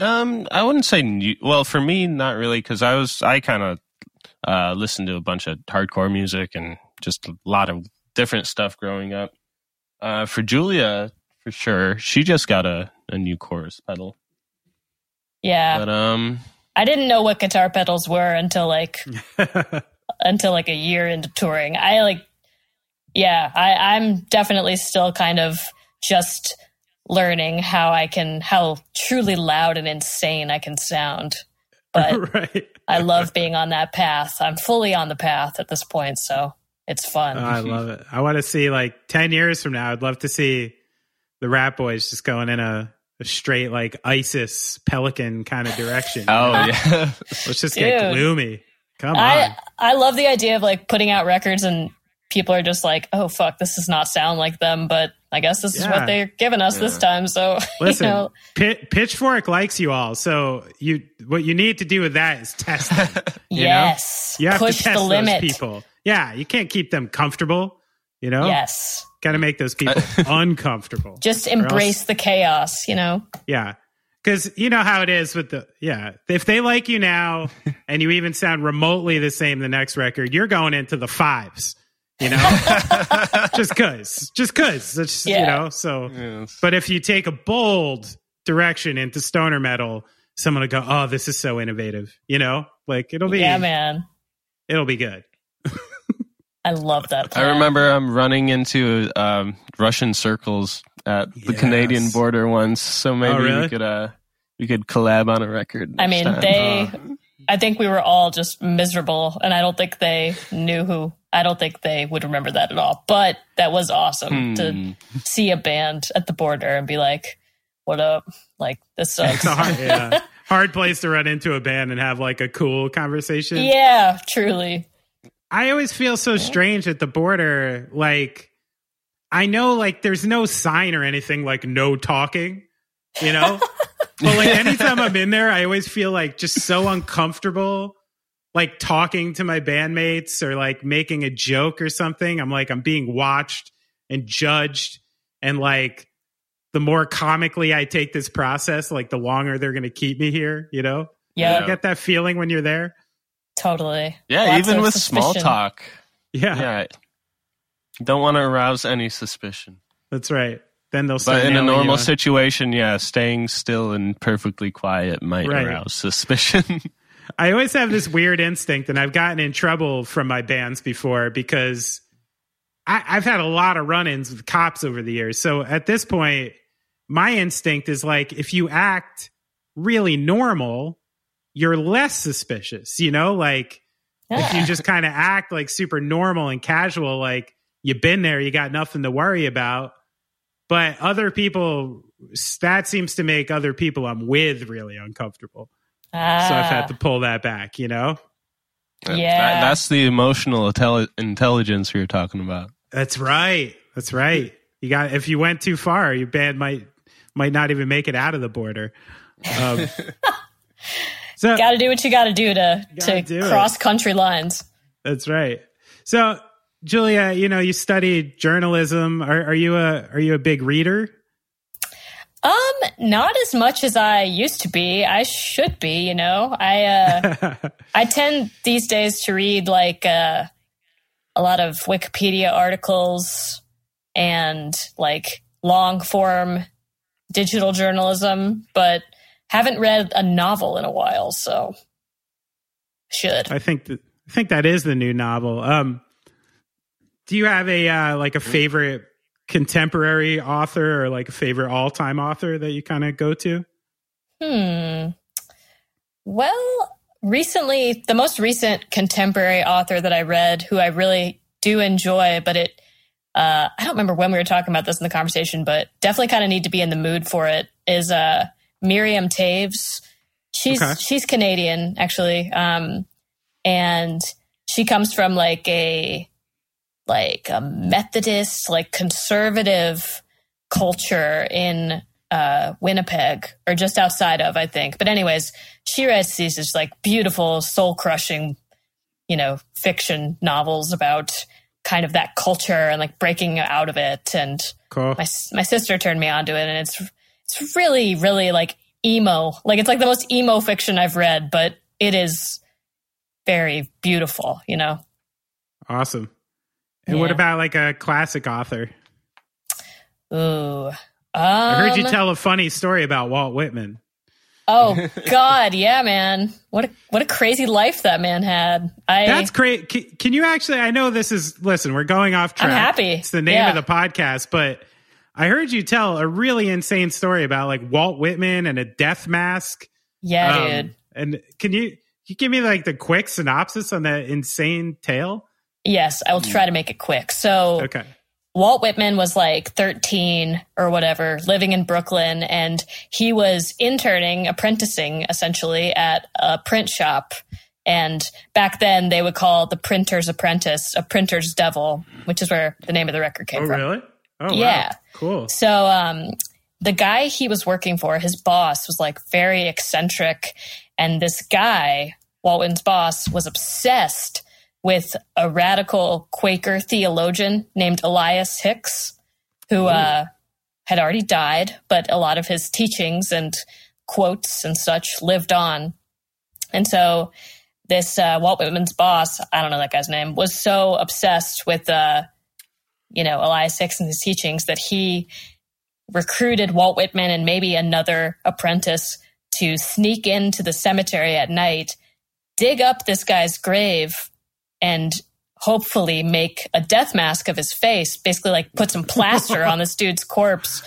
Um, I wouldn't say new. Well, for me, not really, because I was I kind of uh, listened to a bunch of hardcore music and just a lot of different stuff growing up. Uh, for Julia, for sure, she just got a, a new chorus pedal, yeah but um, i didn't know what guitar pedals were until like (laughs) until like a year into touring. I like, yeah, I, I'm definitely still kind of just learning how I can, how truly loud and insane I can sound. but (laughs) right. I love being on that path. I'm fully on the path at this point, so it's fun. Oh, I love it. I want to see like 10 years from now, I'd love to see the Ratboys just going in a, a straight like ISIS pelican kind of direction. Oh yeah. (laughs) Let's just get Dude. gloomy. Come on. I I love the idea of like putting out records and people are just like, oh fuck, this does not sound like them, but I guess this is what they're giving us this time. So (laughs) Listen, you know, Pi- Pitchfork likes you all, so you what you need to do with that is test them. (laughs) you know? yes, You have push to test the limit. those people. Yeah, you can't keep them comfortable. You know, Yes, got to make those people (laughs) uncomfortable. just Or else- embrace the chaos. You know, Yeah. Because you know how it is with the, yeah. If they like you now (laughs) and you even sound remotely the same the next record, you're going into the fives, you know? (laughs) just because. Just because. It's, you know, so. Yes. But if you take a bold direction into stoner metal, someone will go, oh, this is so innovative, you know? Like it'll be, yeah, man, it'll be good. I love that. I plan. remember um, running into um, Russian circles at the Yes. Canadian border once, so maybe Oh, really? we could uh, we could collab on a record. I mean, time. they. Uh. I think we were all just miserable, and I don't think they knew who. I don't think they would remember that at all. But that was awesome Hmm. to see a band at the border and be like, "What up? Like this (laughs) sucks." Hard, yeah, (laughs) hard place to run into a band and have like a cool conversation. yeah, truly. I always feel so strange at the border. Like, I know, like, there's no sign or anything like no talking, you know? (laughs) but like, anytime I'm in there, I always feel like just so uncomfortable, like talking to my bandmates or like making a joke or something. I'm like, I'm being watched and judged. And like, the more comically I take this process, like, the longer they're going to keep me here, you know? Yeah, You get that feeling when you're there? Totally. yeah, Lots even of with small talk, Yeah, yeah, don't want to arouse any suspicion. that's right. Then they'll start But in a nailing you normal situation, yeah, staying still and perfectly quiet might Right. arouse suspicion. (laughs) I always have this weird instinct, and I've gotten in trouble from my bands before because I, I've had a lot of run ins with cops over the years. So at this point, my instinct is like if you act really normal, you're less suspicious, you know? Like if you just kind of act like super normal and casual, like you've been there, you got nothing to worry about. But other people, that seems to make other people I'm with really uncomfortable. Ah, So I've had to pull that back, you know? Yeah. That- that's the emotional intelli- intelligence we were talking about. That's right. That's right. You got if you went too far, your band might might not even make it out of the border. Um, (laughs) so got to do what you got to do to to it. cross country lines. that's right. So Julia, you know, you studied journalism. Are, are you a are you a big reader? Um, not as much as I used to be. I should be, you know. I uh (laughs) I tend these days to read like uh a lot of Wikipedia articles and like long form digital journalism, but haven't read a novel in a while, so should. I think that I think that is the new novel. Um, do you have a uh, like a favorite contemporary author or like a favorite all time author that you kind of go to? Hmm. Well, recently, the most recent contemporary author that I read, who I really do enjoy, but it, uh, I don't remember when we were talking about this in the conversation, but definitely kind of need to be in the mood for it, is uh, Miriam Toews. She's Okay. she's Canadian actually, um, and she comes from like a like a Methodist, like conservative culture in uh, Winnipeg or just outside of, I think. But anyways, she writes these just like beautiful, soul crushing, you know, fiction novels about kind of that culture and like breaking out of it. And Cool. my my sister turned me on to it, and it's it's really really like emo. Like it's like the most emo fiction I've read, but it is very beautiful. You know. Awesome. And what about like a classic author? Ooh. I heard you Um, tell a funny story about Walt Whitman. Oh (laughs) God, yeah, man. What a what a crazy life that man had. I That's great. Can, can you actually? I know this is. Listen, we're going off track. I'm happy. It's the name Yeah. of the podcast, but I heard you tell a really insane story about like Walt Whitman and a death mask. yeah, Um, dude. And can you, can you give me like the quick synopsis on that insane tale? Yes, I will try to make it quick. So Okay. Walt Whitman was like 13 or whatever, living in Brooklyn, and he was interning, apprenticing essentially at a print shop. And back then, they would call the printer's apprentice a printer's devil, which is where the name of the record came Oh, from. really? Oh, Yeah. Wow. Cool. So, um, the guy he was working for, his boss, was like very eccentric. And this guy, Walton's boss, was obsessed with a radical Quaker theologian named Elias Hicks, who uh, had already died, but a lot of his teachings and quotes and such lived on. And so, this uh, Walt Whitman's boss, I don't know that guy's name, was so obsessed with, uh, you know, Elias Hicks and his teachings that he recruited Walt Whitman and maybe another apprentice to sneak into the cemetery at night, dig up this guy's grave, and hopefully make a death mask of his face, basically like put some plaster on this dude's corpse,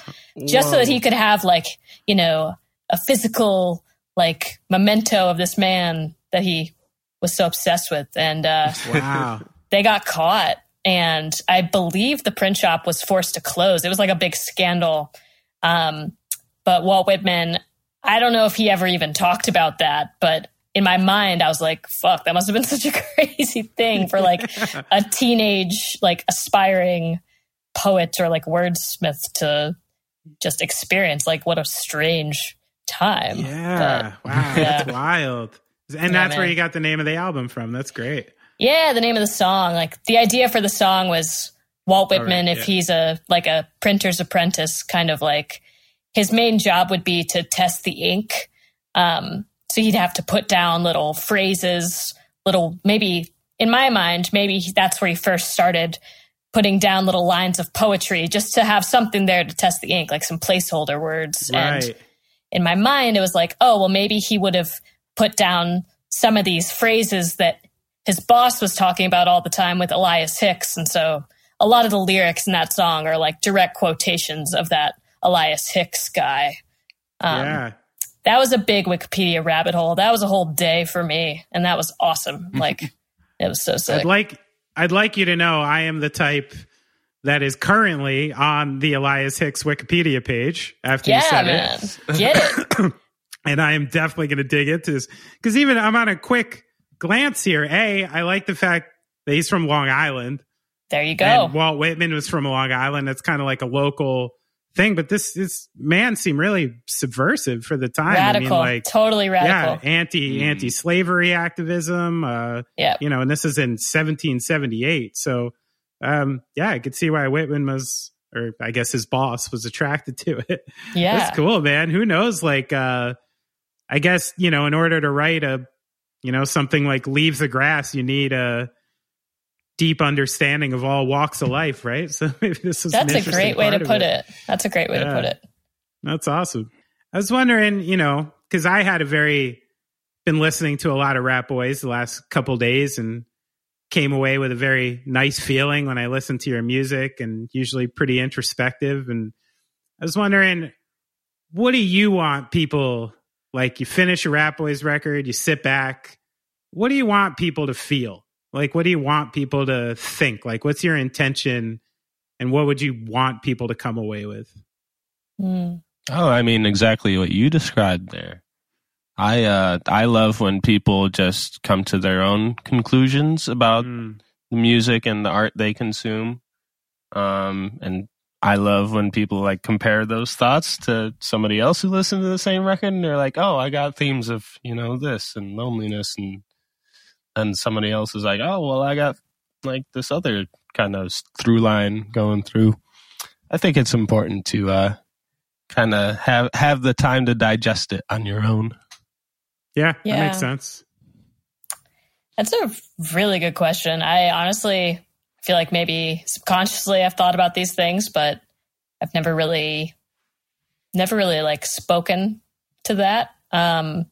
just so that he could have like, you know, a physical like memento of this man that he was so obsessed with. And uh Wow. they got caught and i believe the print shop was forced to close it was like a big scandal um, but walt whitman i don't know if he ever even talked about that but in my mind i was like fuck that must have been (laughs) such a crazy thing for like a (laughs) teenage like aspiring poet or like wordsmith to just experience like what a strange time Yeah. But, wow. yeah. That's wild. And Yeah, that's where you got the name of the album from. That's great. Yeah, the name of the song. Like the idea for the song was Walt Whitman, right, if yeah. he's a like a printer's apprentice, kind of like his main job would be to test the ink. Um, so he'd have to put down little phrases, little maybe in my mind, maybe that's where he first started putting down little lines of poetry just to have something there to test the ink, like some placeholder words. And Right. in my mind, it was like, oh, well, maybe he would have put down some of these phrases that his boss was talking about all the time with Elias Hicks. And so a lot of the lyrics in that song are like direct quotations of that Elias Hicks guy. Um, yeah. That was a big Wikipedia rabbit hole. That was a whole day for me. And that was awesome. (laughs) Like, it was so sick. I'd like I'd like you to know I am the type that is currently on the Elias Hicks Wikipedia page after you said man. it. Get it. (coughs) And I am definitely going to dig into this because even I'm on a quick glance here. A, I like the fact that he's from Long Island. There you go. And Walt Whitman was from Long Island. That's kind of like a local thing. But this this man seemed really subversive for the time. radical. I mean, like totally yeah, radical. anti anti slavery activism. Uh, Yeah. you know, and this is in 1778. So, um, yeah, I could see why Whitman was, or I guess his boss was attracted (laughs) to it. Yeah. That's cool, man. Who knows? Like, uh, I guess, you know, in order to write a, you know, something like Leaves the Grass, you need a deep understanding of all walks of life, right? (laughs) So maybe this is That's a great way to put it. That's a great way to put it. That's awesome. I was wondering, you know, because I had a very been listening to a lot of Ratboys the last couple days and came away with a very nice feeling when I listened to your music and usually pretty introspective. And I was wondering, what do you want people like? You finish a Ratboys record, you sit back. What do you want people to feel? Like, what do you want people to think? Like, what's your intention? And what would you want people to come away with? Mm. Oh, I mean exactly what you described there. I uh I love when people just come to their own conclusions about Mm. the music and the art they consume. Um and I love when people like compare those thoughts to somebody else who listened to the same record and they're like, "Oh, I got themes of, you know, this and loneliness and and somebody else is like, "Oh, well, I got like this other kind of through line going through." I think it's important to uh kind of have have the time to digest it on your own. Yeah, that makes sense. That's a really good question. I honestly feel like maybe subconsciously I've thought about these things, but I've never really, never really like spoken to that. Um,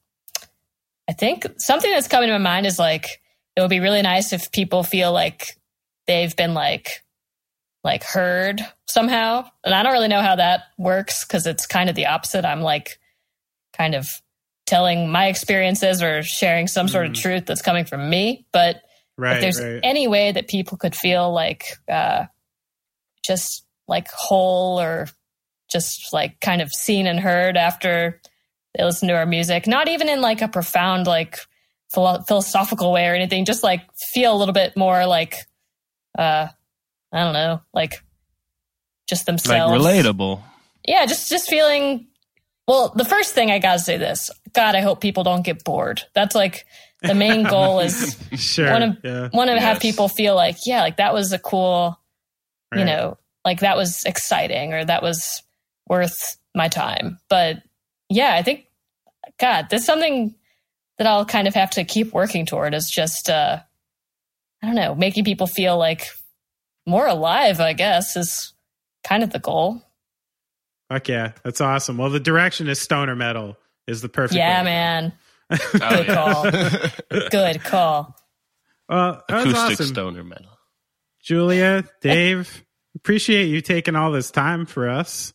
I think something that's coming to my mind is like it would be really nice if people feel like they've been like like heard somehow, and I don't really know how that works because it's kind of the opposite. I'm like kind of telling my experiences or sharing some sort of truth that's coming from me. But if there's right. any way that people could feel like uh, just like whole or just like kind of seen and heard after they listen to our music, not even in like a profound like philo- philosophical way or anything, just like feel a little bit more like uh, I don't know, like just Like themselves relatable. yeah, just just feeling. Well, the first thing I gotta say this. God, I hope people don't get bored. That's like the main goal is (laughs) sure. want to yeah. want to have people feel like yeah, like that was a cool, you know, like that was exciting or that was worth my time. But yeah, I think God, that's something that I'll kind of have to keep working toward. Is just uh, I don't know, making people feel like more alive. I guess is kind of the goal. Fuck yeah. That's awesome. Well, the direction is stoner metal is the perfect. Yeah, way. man. Oh, Good yeah. call. (laughs) Good call. Well, that was Acoustic awesome. stoner metal. Julia, Dave, appreciate you taking all this time for us.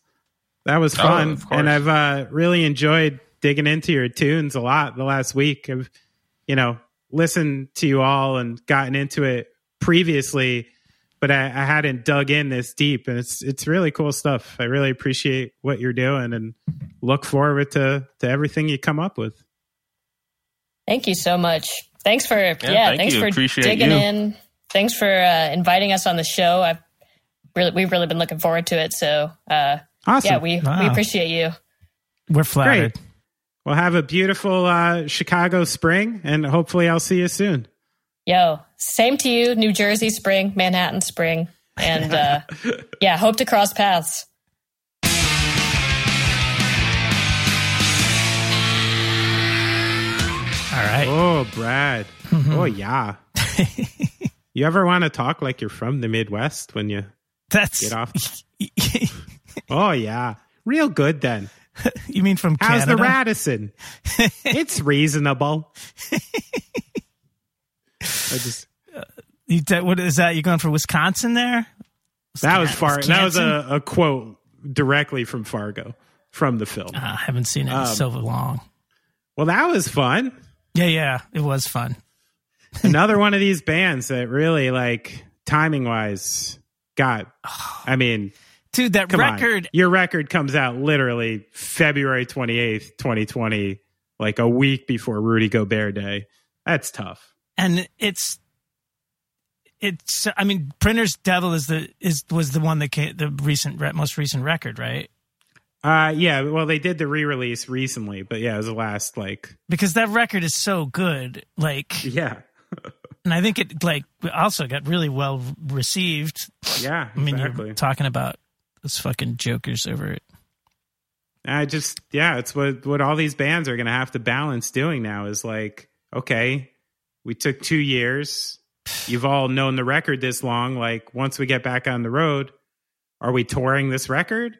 That was Oh, fun. of course. and I've uh, really enjoyed digging into your tunes a lot the last week. I've, you know, listened to you all and gotten into it previously, but I, I hadn't dug in this deep. And it's it's really cool stuff. I really appreciate what you're doing and look forward to to everything you come up with. Thank you so much. Thanks for yeah, thank thanks you. for Appreciate digging you. in. Thanks for uh, inviting us on the show. I've really we've really been looking forward to it. So uh, Awesome. yeah, we we appreciate you. We're flattered. Great. Well, have a beautiful uh, Chicago spring, and hopefully, I'll see you soon. Yo, same to you, New Jersey spring, Manhattan spring, and uh, (laughs) yeah, hope to cross paths. Right. Oh, Brad. Oh, yeah. (laughs) you ever want to talk like you're from the Midwest when you That's get off? (laughs) Oh, yeah. Real good then. you mean from How's Canada? the Radisson? (laughs) it's reasonable. I just You t- what is that? You're going for Wisconsin there? that was far. That was a, a quote directly from Fargo from the film. Uh, I haven't seen it in Um, so long. Well, that was fun. Yeah, yeah, it was fun. Another one of these bands that really like timing wise got. I mean, Dude, that record on. Your record comes out literally February 28th, 2020, like a week before Rudy Gobert Day. That's tough. and it's it's I mean, Printer's Devil is the is was the one that came the recent most recent record, right? Uh yeah, well they did the re-release recently, but yeah, it was the last like Because that record is so good. Like yeah. and I think it like also got really well received. Yeah, I mean, you're talking about those fucking jokers over it. I just yeah, it's what what all these bands are going to have to balance doing now is like, okay, we took 2 years. You've all known the record this long, like once we get back on the road, are we touring this record?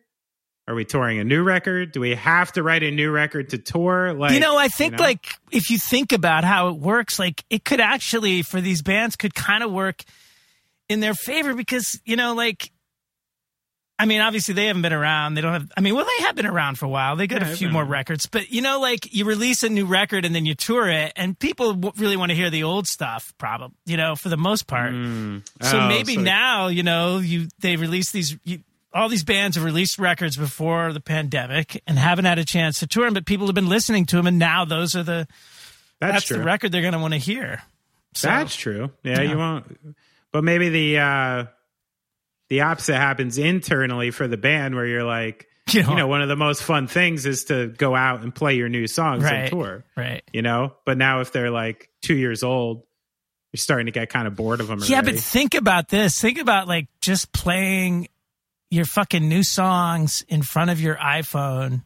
Are we touring a new record? Do we have to write a new record to tour? Like you know, I think know? like if you think about how it works, like it could actually for these bands could kind of work in their favor because you know, like I mean, obviously they haven't been around. They don't have. I mean, well, they have been around for a while. They got Yeah, a few more around. records, but you know, like you release a new record and then you tour it, and people w- really want to hear the old stuff. Probably, you know, for the most part. Mm. So Oh, maybe so- now, you know, you they release these. You, all these bands have released records before the pandemic and haven't had a chance to tour them, but people have been listening to them, and now those are the that's, that's, true. the record they're going to want to hear. So, That's true. Yeah, Yeah. you won't. But maybe the uh the opposite happens internally for the band, where you're like, (laughs) you know, you know, one of the most fun things is to go out and play your new songs on tour. right? You know, but now if they're like two years old, you're starting to get kind of bored of them. Yeah, but think about this. Think about like just playing your fucking new songs in front of your iPhone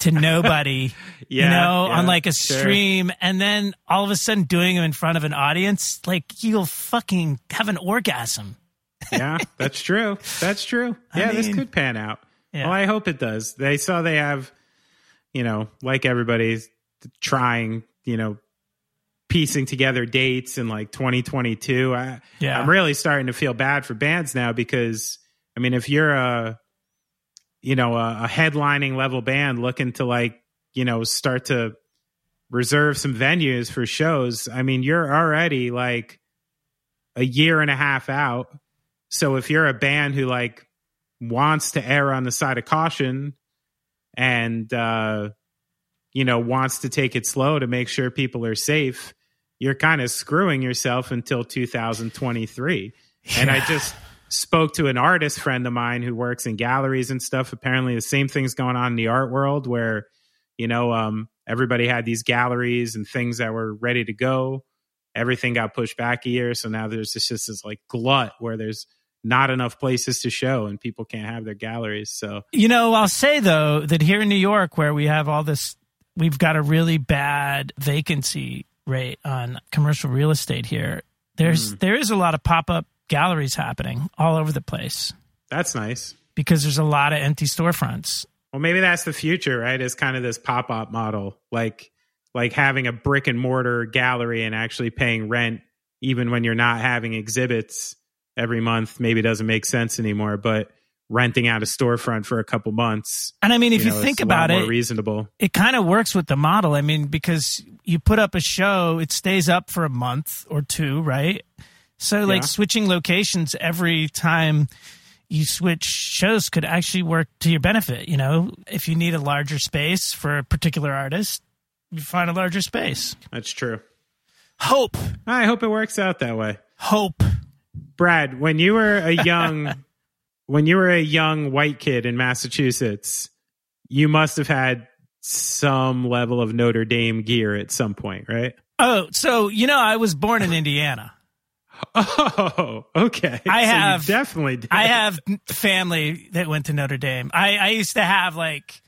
to nobody, (laughs) yeah, you know, yeah, on like a sure. stream, and then all of a sudden doing them in front of an audience, like you'll fucking have an orgasm. (laughs) yeah, that's true. That's true. I Yeah, this could pan out. Yeah. Well, I hope it does. They saw they have, you know, like everybody's trying, you know, piecing together dates in like 2022. I, Yeah. I'm really starting to feel bad for bands now because, I mean, if you're a, you know, a, a headlining level band looking to like, you know, start to reserve some venues for shows. I mean, you're already like a year and a half out. So if you're a band who like wants to err on the side of caution and uh you know wants to take it slow to make sure people are safe, you're kind of screwing yourself until 2023. And I just spoke to an artist friend of mine who works in galleries and stuff. Apparently, the same thing's going on in the art world where, you know, um, everybody had these galleries and things that were ready to go. Everything got pushed back a year. So now there's just this like glut where there's not enough places to show and people can't have their galleries. So, You know, I'll say though that here in New York, where we have all this, we've got a really bad vacancy rate on commercial real estate here. There's there is a lot of pop up galleries happening all over the place that's nice. because there's a lot of empty storefronts. Well, maybe that's the future, right? Is kind of this pop up model, like like having a brick and mortar gallery and actually paying rent, even when you're not having exhibits every month. Maybe doesn't make sense anymore, but renting out a storefront for a couple months. And I mean, if you, know, it's think about it, reasonable. it kind of works with the model. I mean, because you put up a show, it stays up for a month or two, right? So, like Yeah. switching locations every time you switch shows could actually work to your benefit. You know, if you need a larger space for a particular artist, you find a larger space. That's true. Hope, I hope it works out that way. hope. Brad, when you were a (laughs) young when you were a young white kid in Massachusetts, you must have had some level of Notre Dame gear at some point, right? Oh, so you know, I was born in Indiana. Oh, okay. I So have- definitely did. I have family that went to Notre Dame. I, I used to have like,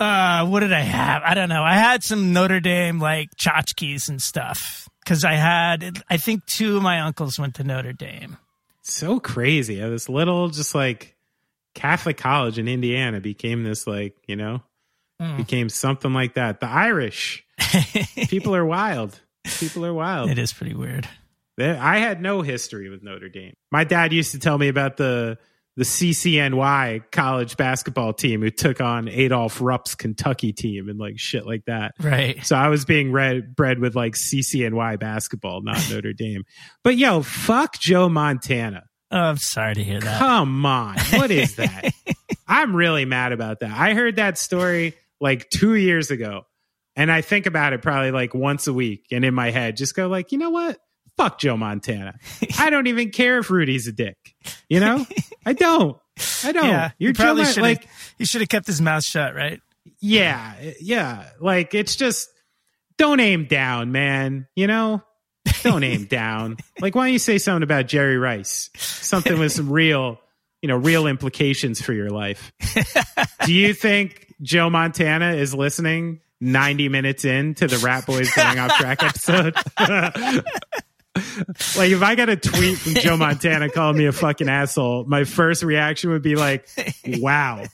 uh, what did I have? I don't know. I had some Notre Dame like tchotchkes and stuff because I had, I think two of my uncles went to Notre Dame. so crazy. This little, just like Catholic college in Indiana became this, like, you know, Hmm. became something like that. The Irish (laughs) people are wild. People are wild. It is pretty weird. I had no history with Notre Dame. My dad used to tell me about the the CCNY college basketball team who took on Adolph Rupp's Kentucky team and like shit like that. Right. So I was being read, bred with like CCNY basketball, not (laughs) Notre Dame. But yo, fuck Joe Montana. Oh, I'm sorry to hear that. Come on. What is that? (laughs) I'm really mad about that. I heard that story like two years ago. And I think about it probably like once a week and in my head, just go like, you know what? Fuck Joe Montana. I don't even care if Rudy's a dick. You know? I don't. I don't. yeah. You're you probably should like you should have kept his mouth shut, right? yeah, yeah. Like it's just don't aim down, man. You know? Don't aim (laughs) down. Like why don't you say something about Jerry Rice? Something with some real, you know, real implications for your life. Do you think Joe Montana is listening 90 minutes into the Ratboys going off track (laughs) episode? (laughs) like if I got a tweet from Joe (laughs) Montana calling me a fucking asshole, my first reaction would be like, wow.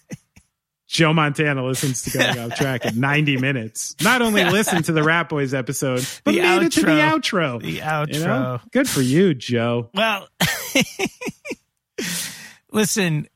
Joe Montana listens to Going Off Track at 90 minutes. Not only listen to the Ratboys episode, but The made it to the outro. outro. The You outro. know? Good for you, Joe. Well, (laughs) listen,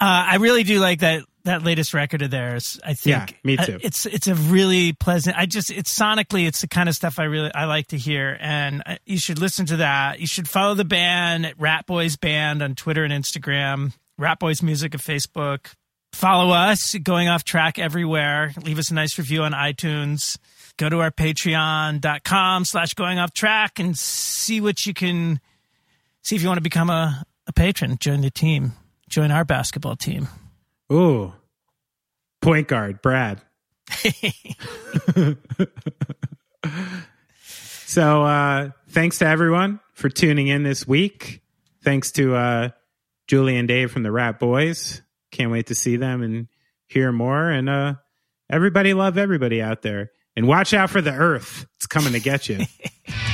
uh, I really do like that that latest record of theirs. I think Yeah, me too. uh, It's it's a really pleasant. I just it's sonically it's the kind of stuff I really I like to hear, and uh, you should listen to that. You should follow the band at Ratboys Band on Twitter and Instagram. Ratboys Music at Facebook. Follow us, going off track everywhere. Leave us a nice review on iTunes. Go to our patreon.com slash going off track and see what you can see if you want to become a, a patron. Join the team. Join our basketball team. Ooh. Point guard, Brad. (laughs) so uh thanks to everyone for tuning in this week. Thanks to uh Julie and Dave from the Ratboys. Can't wait to see them and hear more. And uh everybody love everybody out there. And watch out for the earth. It's coming to get you. (laughs)